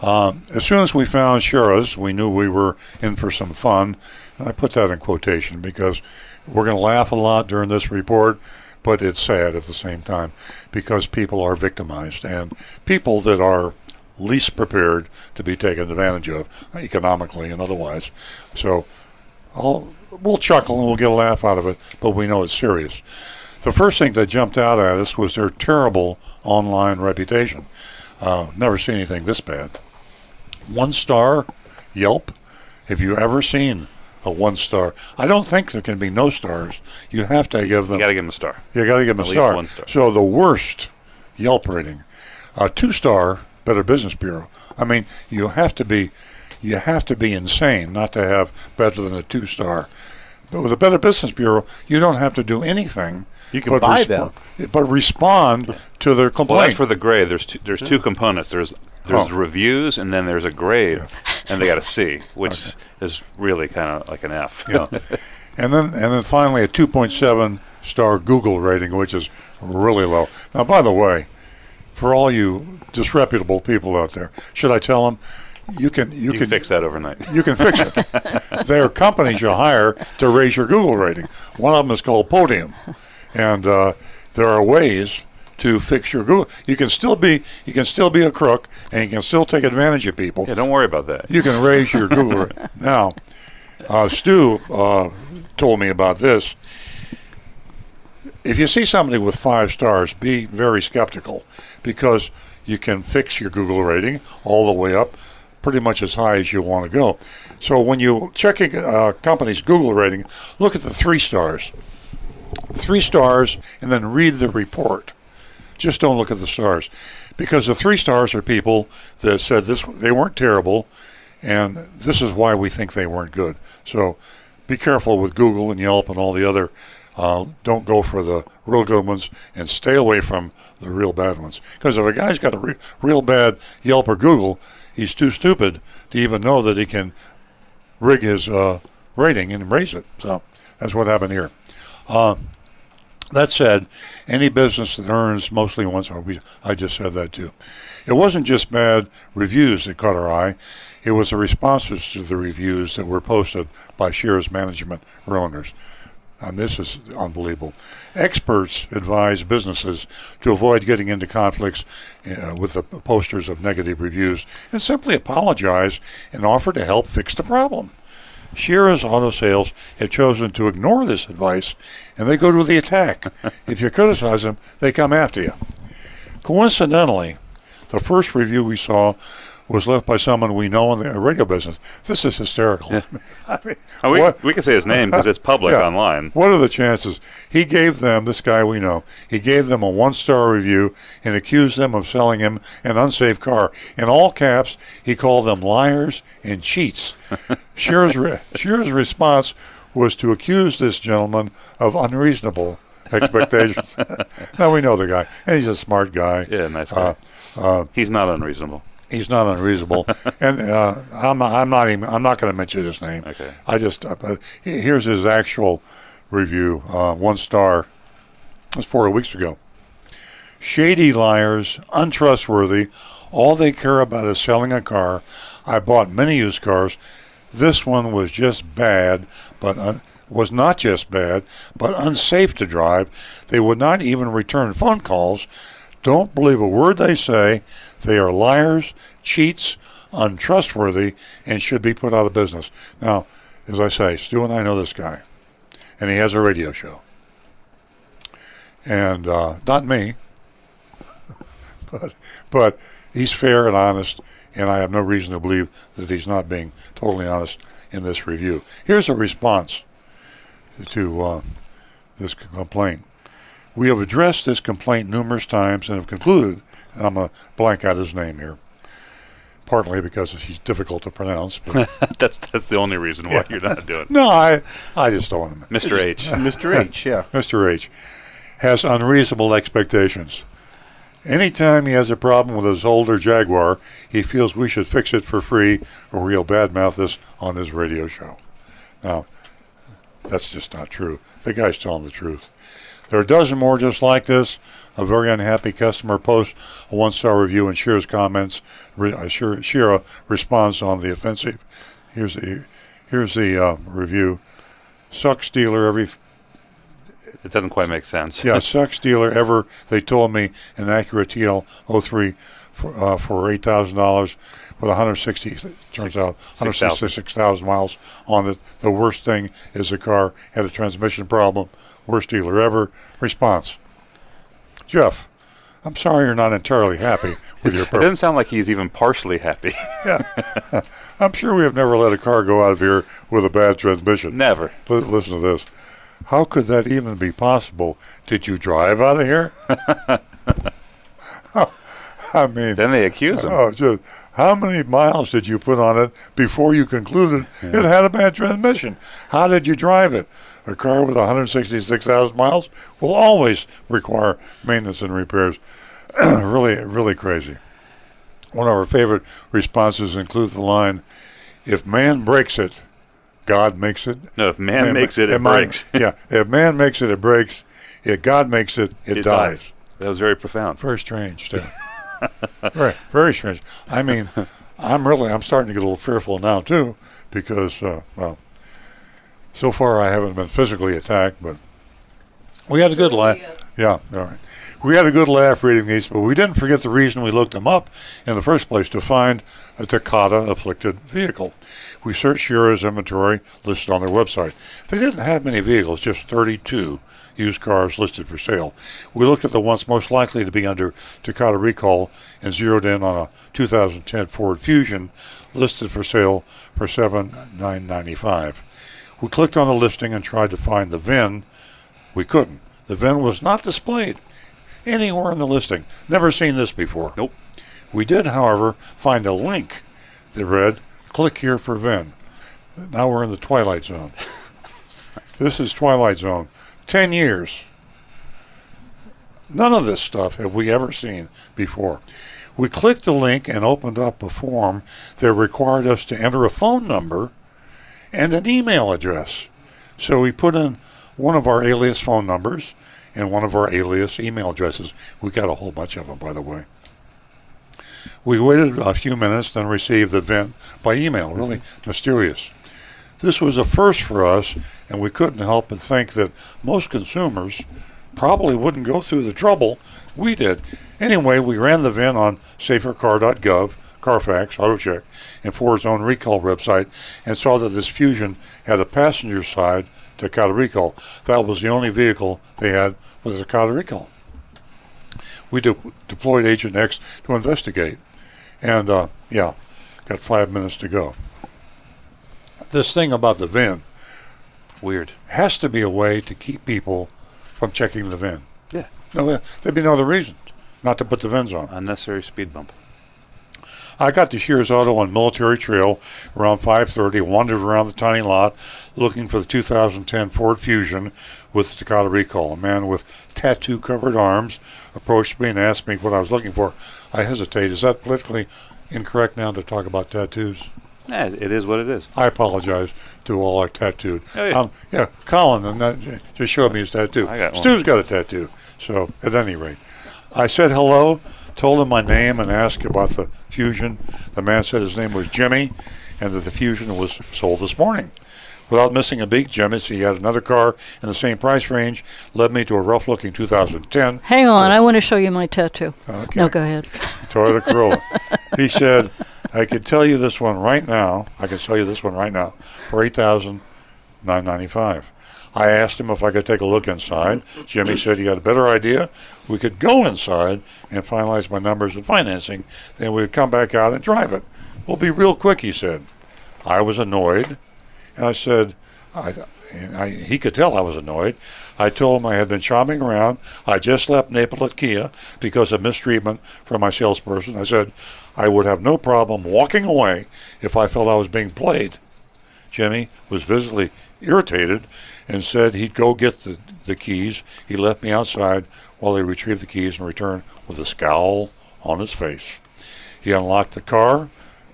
Um, as soon as we found Schirra's, we knew we were in for some fun. And I put that in quotation because we're going to laugh a lot during this report, but it's sad at the same time because people are victimized and people that are least prepared to be taken advantage of economically and otherwise. So I'll, we'll chuckle and we'll get a laugh out of it, but we know it's serious. The first thing that jumped out at us was their terrible online reputation. Uh, never seen anything this bad. One star Yelp. Have you ever seen a one star? I don't think there can be no stars. You have to give them. You got to give them a star. You got to give them At a least star. one star. So the worst Yelp rating, a two star Better Business Bureau. I mean, you have to be, you have to be insane not to have better than a two star. But with a Better Business Bureau, you don't have to do anything. You can but buy respo- But respond to their complaints. Well, that's for the grade. There's two, there's two components. There's There's Oh. reviews, and then there's a grade, and they got a C, which is really kind of like an F. Yeah. (laughs) and then and then finally a 2.7 star Google rating, which is really low. Now, by the way, for all you disreputable people out there, should I tell them? You can you, You can fix that overnight. (laughs) You can fix it. (laughs) there are companies you hire to raise your Google rating. One of them is called Podium, and uh, there are ways to fix your Google. You can still be you can still be a crook, and you can still take advantage of people. Yeah, don't worry about that. You can raise your (laughs) Google rating. Now, uh, Stu uh, told me about this. If you see somebody with five stars, be very skeptical because you can fix your Google rating all the way up pretty much as high as you want to go. So when you checking a company's Google rating, look at the three stars. Three stars, and then read the report. Just don't look at the stars, because the three stars are people that said this they weren't terrible, and this is why we think they weren't good. So be careful with Google and Yelp and all the other. Uh, don't go for the real good ones and stay away from the real bad ones. Because if a guy's got a re- real bad Yelp or Google, he's too stupid to even know that he can rig his uh, rating and raise it. So that's what happened here. Uh, that said, any business that earns mostly once, or we, I just said that too. It wasn't just bad reviews that caught our eye. It was the responses to the reviews that were posted by Schirra's management or owners. And this is unbelievable. Experts advise businesses to avoid getting into conflicts uh, with the posters of negative reviews and simply apologize and offer to help fix the problem. Schirra's Auto Sales have chosen to ignore this advice, and they go to the attack. (laughs) if you criticize them, they come after you. Coincidentally, the first review we saw was left by someone we know in the radio business. This is hysterical. (laughs) I mean, Oh, we, what- we can say his name because it's public (laughs) Yeah. online. What are the chances? He gave them, this guy we know, he gave them a one star review and accused them of selling him an unsafe car. In all caps, he called them liars and cheats. Schirra's, re- Schirra's response was to accuse this gentleman of unreasonable expectations. (laughs) now we know the guy, and he's a smart guy. Yeah, nice guy. Uh, uh, He's not unreasonable. He's not unreasonable, (laughs) and uh, I'm I'm not even I'm not going to mention his name. Okay. I just uh, here's his actual review, uh, one star. It was four weeks ago. Shady liars, untrustworthy. All they care about is selling a car. I bought many used cars. This one was just bad, but was not just bad, but unsafe to drive. They would not even return phone calls. Don't believe a word they say. They are liars, cheats, untrustworthy, and should be put out of business. Now, as I say, Stu and I know this guy, and he has a radio show. And uh, not me, (laughs) but, but he's fair and honest, and I have no reason to believe that he's not being totally honest in this review. Here's a response to uh, this complaint. We have addressed this complaint numerous times and have concluded, and I'm going to blank out his name here, partly because he's difficult to pronounce. But (laughs) that's that's the only reason why you're not doing it. no, I, I just don't want to. Mr. H. Mr. H, yeah. (laughs) Mr. H has unreasonable expectations. Anytime he has a problem with his older Jaguar, he feels we should fix it for free or he'll badmouth us on his radio show. Now, that's just not true. The guy's telling the truth. There are a dozen more just like this. A very unhappy customer posts a one-star review and Schirra's comments. Uh, Schirra responds on the offensive. Here's the here's the uh, review. Sucks dealer every It doesn't quite make sense. yeah, (laughs) sucks dealer ever. They told me an Acura TL03 for uh, for eight thousand dollars with 160. Turns out 166,000 miles on it. The worst thing is the car had a transmission problem. Worst dealer ever. Response. Jeff, I'm sorry you're not entirely happy with your. (laughs) It doesn't sound like he's even partially happy. (laughs) yeah. I'm sure we have never let a car go out of here with a bad transmission. Never. Li- listen to this. How could that even be possible? Did you drive out of here? (laughs) I mean, then they accuse him. Oh, just how many miles did you put on it before you concluded it had a bad transmission? How did you drive it? A car with 166,000 miles will always require maintenance and repairs. (clears throat) really, really crazy. One of our favorite responses includes the line, "If man breaks it, God makes it." No, if man makes it, it if man- breaks. (laughs) yeah, if man makes it, it breaks. If God makes it, it, It dies. dies. That was very profound. Very strange, too. very, very strange. I mean, I'm really, I'm starting to get a little fearful now too, because, uh, well, so far I haven't been physically attacked, but we had a good laugh. Yeah, all right. We had a good laugh reading these, but we didn't forget the reason we looked them up in the first place to find a Takata afflicted vehicle. We searched Schirra's inventory listed on their website. They didn't have many vehicles, just 32 used cars listed for sale. We looked at the ones most likely to be under Takata recall and zeroed in on a 2010 Ford Fusion listed for sale for 7,995. We clicked on the listing and tried to find the VIN. We couldn't. The VIN was not displayed anywhere in the listing. Never seen this before. Nope. We did, however, find a link that read, click here for VIN. Now we're in the Twilight Zone. (laughs) this is Twilight Zone. Ten years. None of this stuff have we ever seen before. We clicked the link and opened up a form that required us to enter a phone number and an email address. So we put in one of our alias phone numbers and one of our alias email addresses. We got a whole bunch of them, by the way. We waited a few minutes, then received the VIN by email. Really mysterious. This was a first for us, and we couldn't help but think that most consumers probably wouldn't go through the trouble we did. Anyway, we ran the VIN on safercar.gov, Carfax, AutoCheck, and Ford's own recall website, and saw that this Fusion had a passenger side Takata recall. That was the only vehicle they had was a Takata recall. We de- deployed Agent X to investigate, and uh, yeah, got five minutes to go. This thing about the VIN Weird. has to be a way to keep people from checking the VIN. Yeah. No, there'd be no other reason not to put the VINs on. Unnecessary speed bump. I got to Shears Auto on Military Trail around 5:30. Wandered around the tiny lot looking for the 2010 Ford Fusion with the Takata recall. A man with tattoo-covered arms approached me and asked me what I was looking for. I hesitate. Is that politically incorrect now to talk about tattoos? Yeah, it is what it is. I apologize to all our tattooed. Oh, yeah. Um, yeah, Colin and that just showed me his tattoo. I got one. Stu's got a tattoo. So at any rate, I said hello, told him my name, and asked about the Fusion. The man said his name was Jimmy, and that the Fusion was sold this morning. Without missing a beat, Jimmy said he had another car in the same price range. Led me to a rough-looking 2010 Hang on, I want to show you my tattoo. Okay. No, go ahead. (laughs) Toyota Corolla. he said, I could tell you this one right now. I can sell you this one right now for eight thousand nine ninety five. I asked him if I could take a look inside. Jimmy said he had a better idea. We could go inside and finalize my numbers and financing. Then we'd come back out and drive it. We'll be real quick, he said. I was annoyed, and I said, I, I, he could tell I was annoyed. I told him I had been shopping around. I just left Napleton Kia because of mistreatment from my salesperson. I said I would have no problem walking away if I felt I was being played. Jimmy was visibly irritated and said he'd go get the, the keys. He left me outside while he retrieved the keys and returned with a scowl on his face. He unlocked the car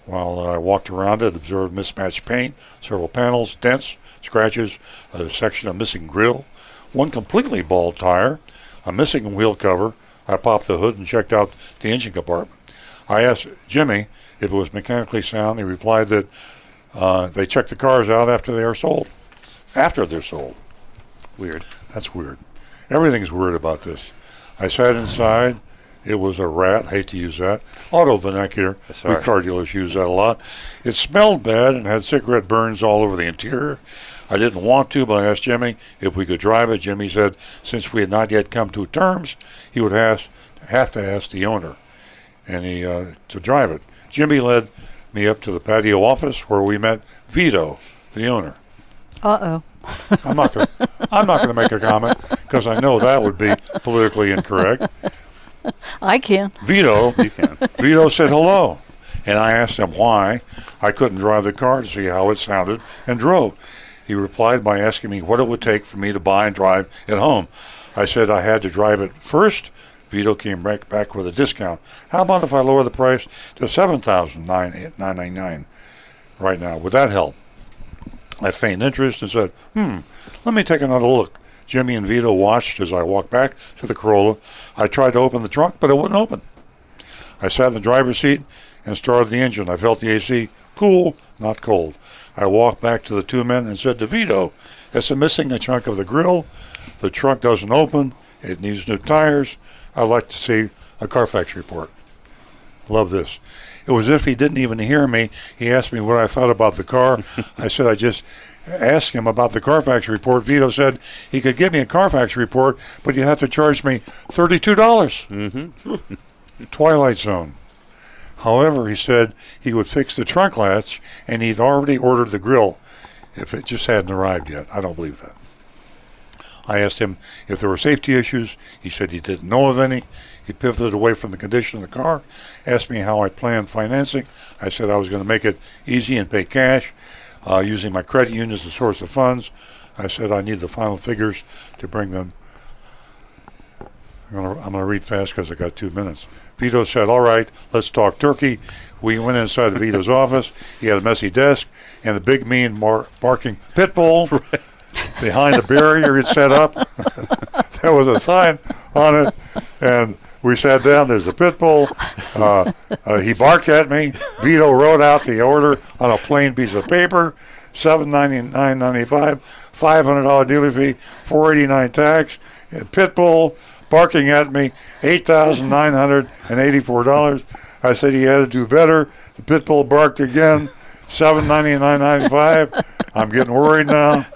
while I walked around it, observed mismatched paint, several panels, dents, scratches, a section of missing grill, one completely bald tire, a missing wheel cover. I popped the hood and checked out the engine compartment. I asked Jimmy if it was mechanically sound. He replied that uh, they check the cars out after they are sold. After they're sold. Weird. That's weird. Everything's weird about this. I sat inside. It was a rat. I hate to use that. Auto vernacular. We car dealers use that a lot. It smelled bad and had cigarette burns all over the interior. I didn't want to, but I asked Jimmy if we could drive it. Jimmy said since we had not yet come to terms, he would ask, have to ask the owner and he uh, to drive it. Jimmy led me up to the patio office where we met Vito, the owner. Uh oh. I'm not gonna, I'm not going to make a comment because I know that would be politically incorrect. I can. Vito, Vito said hello, and I asked him why I couldn't drive the car to see how it sounded and drove. He replied by asking me what it would take for me to buy and drive it home. I said I had to drive it first Vito came right back with a discount. How about if I lower the price to seven thousand nine nine ninety nine right now? Would that help? I feigned interest and said, "Hmm, let me take another look." Jimmy and Vito watched as I walked back to the Corolla. I tried to open the trunk, but it wouldn't open. I sat in the driver's seat and started the engine. I felt the AC cool, not cold. I walked back to the two men and said to Vito, It's missing a chunk of the grill. The trunk doesn't open. It needs new tires. I'd like to see a Carfax report. Love this. It was as if he didn't even hear me. He asked me what I thought about the car. (laughs) I said I just asked him about the Carfax report. Vito said he could give me a Carfax report, but you'd have to charge me 32. dollars Mm-hmm. (laughs) Twilight Zone. However, he said he would fix the trunk latch and he'd already ordered the grill if it just hadn't arrived yet. I don't believe that. I asked him if there were safety issues. He said he didn't know of any. He pivoted away from the condition of the car, asked me how I planned financing. I said I was going to make it easy and pay cash uh, using my credit union as a source of funds. I said I need the final figures to bring them. I'm going to read fast because I got two minutes. Vito said, All right, let's talk turkey. We went inside Vito's (laughs) office. He had a messy desk and a big, mean, barking pit bull (laughs) behind the barrier he'd set up. (laughs) there was a sign on it, and we sat down. There's a pit bull. Uh, uh, he barked at me. Vito wrote out the order on a plain piece of paper. Seven ninety nine ninety five, five hundred dollar dealer fee, four eighty nine tax. Pit bull barking at me, eight thousand nine hundred and eighty four dollars. I said he had to do better. The pit bull barked again. Seven ninety nine ninety five. I'm getting worried now.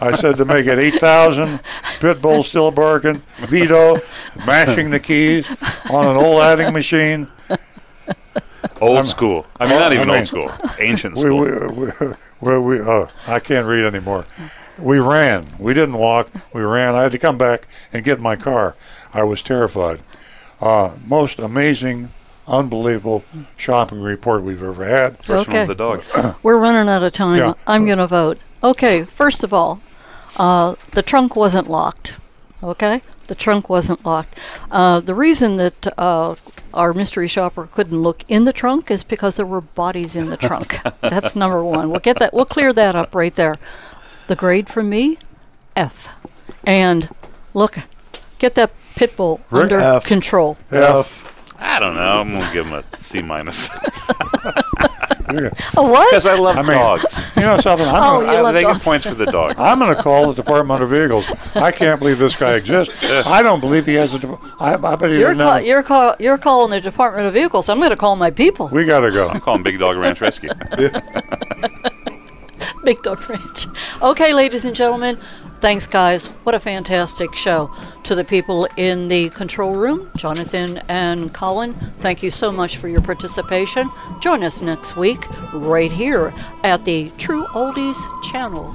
I said to make it eight thousand. Pit bull still barking. Vito mashing the keys on an old adding machine. Old I'm- school. I mean, not even I mean, old school. Ancient school. We, we, we, we, uh, I can't read anymore. We ran. We didn't walk. We ran. I had to come back and get my car. I was terrified. Uh, most amazing, unbelievable shopping report we've ever had. First one Okay. the dog. (clears throat) We're running out of time. Yeah. I'm going to vote. Okay, first of all, uh, the trunk wasn't locked. Okay? The trunk wasn't locked. Uh, the reason that uh, our mystery shopper couldn't look in the trunk is because there were bodies in the trunk. (laughs) That's number one. We'll get that. We'll clear that up right there. The grade from me, F. And look, get that pit bull Rick, under F. control. F. I don't know. I'm gonna give him a C minus (laughs) A what? because I love I mean, dogs. You know something? I'm Oh, gonna, you I, love they dogs. get points for the (laughs) dog. I'm going to call the Department of Vehicles. I can't believe this guy exists. I don't believe he has a. de- I, I bet he You're, doesn't ca- know. you're, call- you're calling the Department of Vehicles. I'm going to call my people. We got to go. I'm calling Big Dog Ranch Rescue. (laughs) (laughs) Big Dog Ranch. Okay, ladies and gentlemen, thanks, guys. What a fantastic show. To the people in the control room, Jonathan and Colin, thank you so much for your participation. Join us next week right here at the True Oldies channel.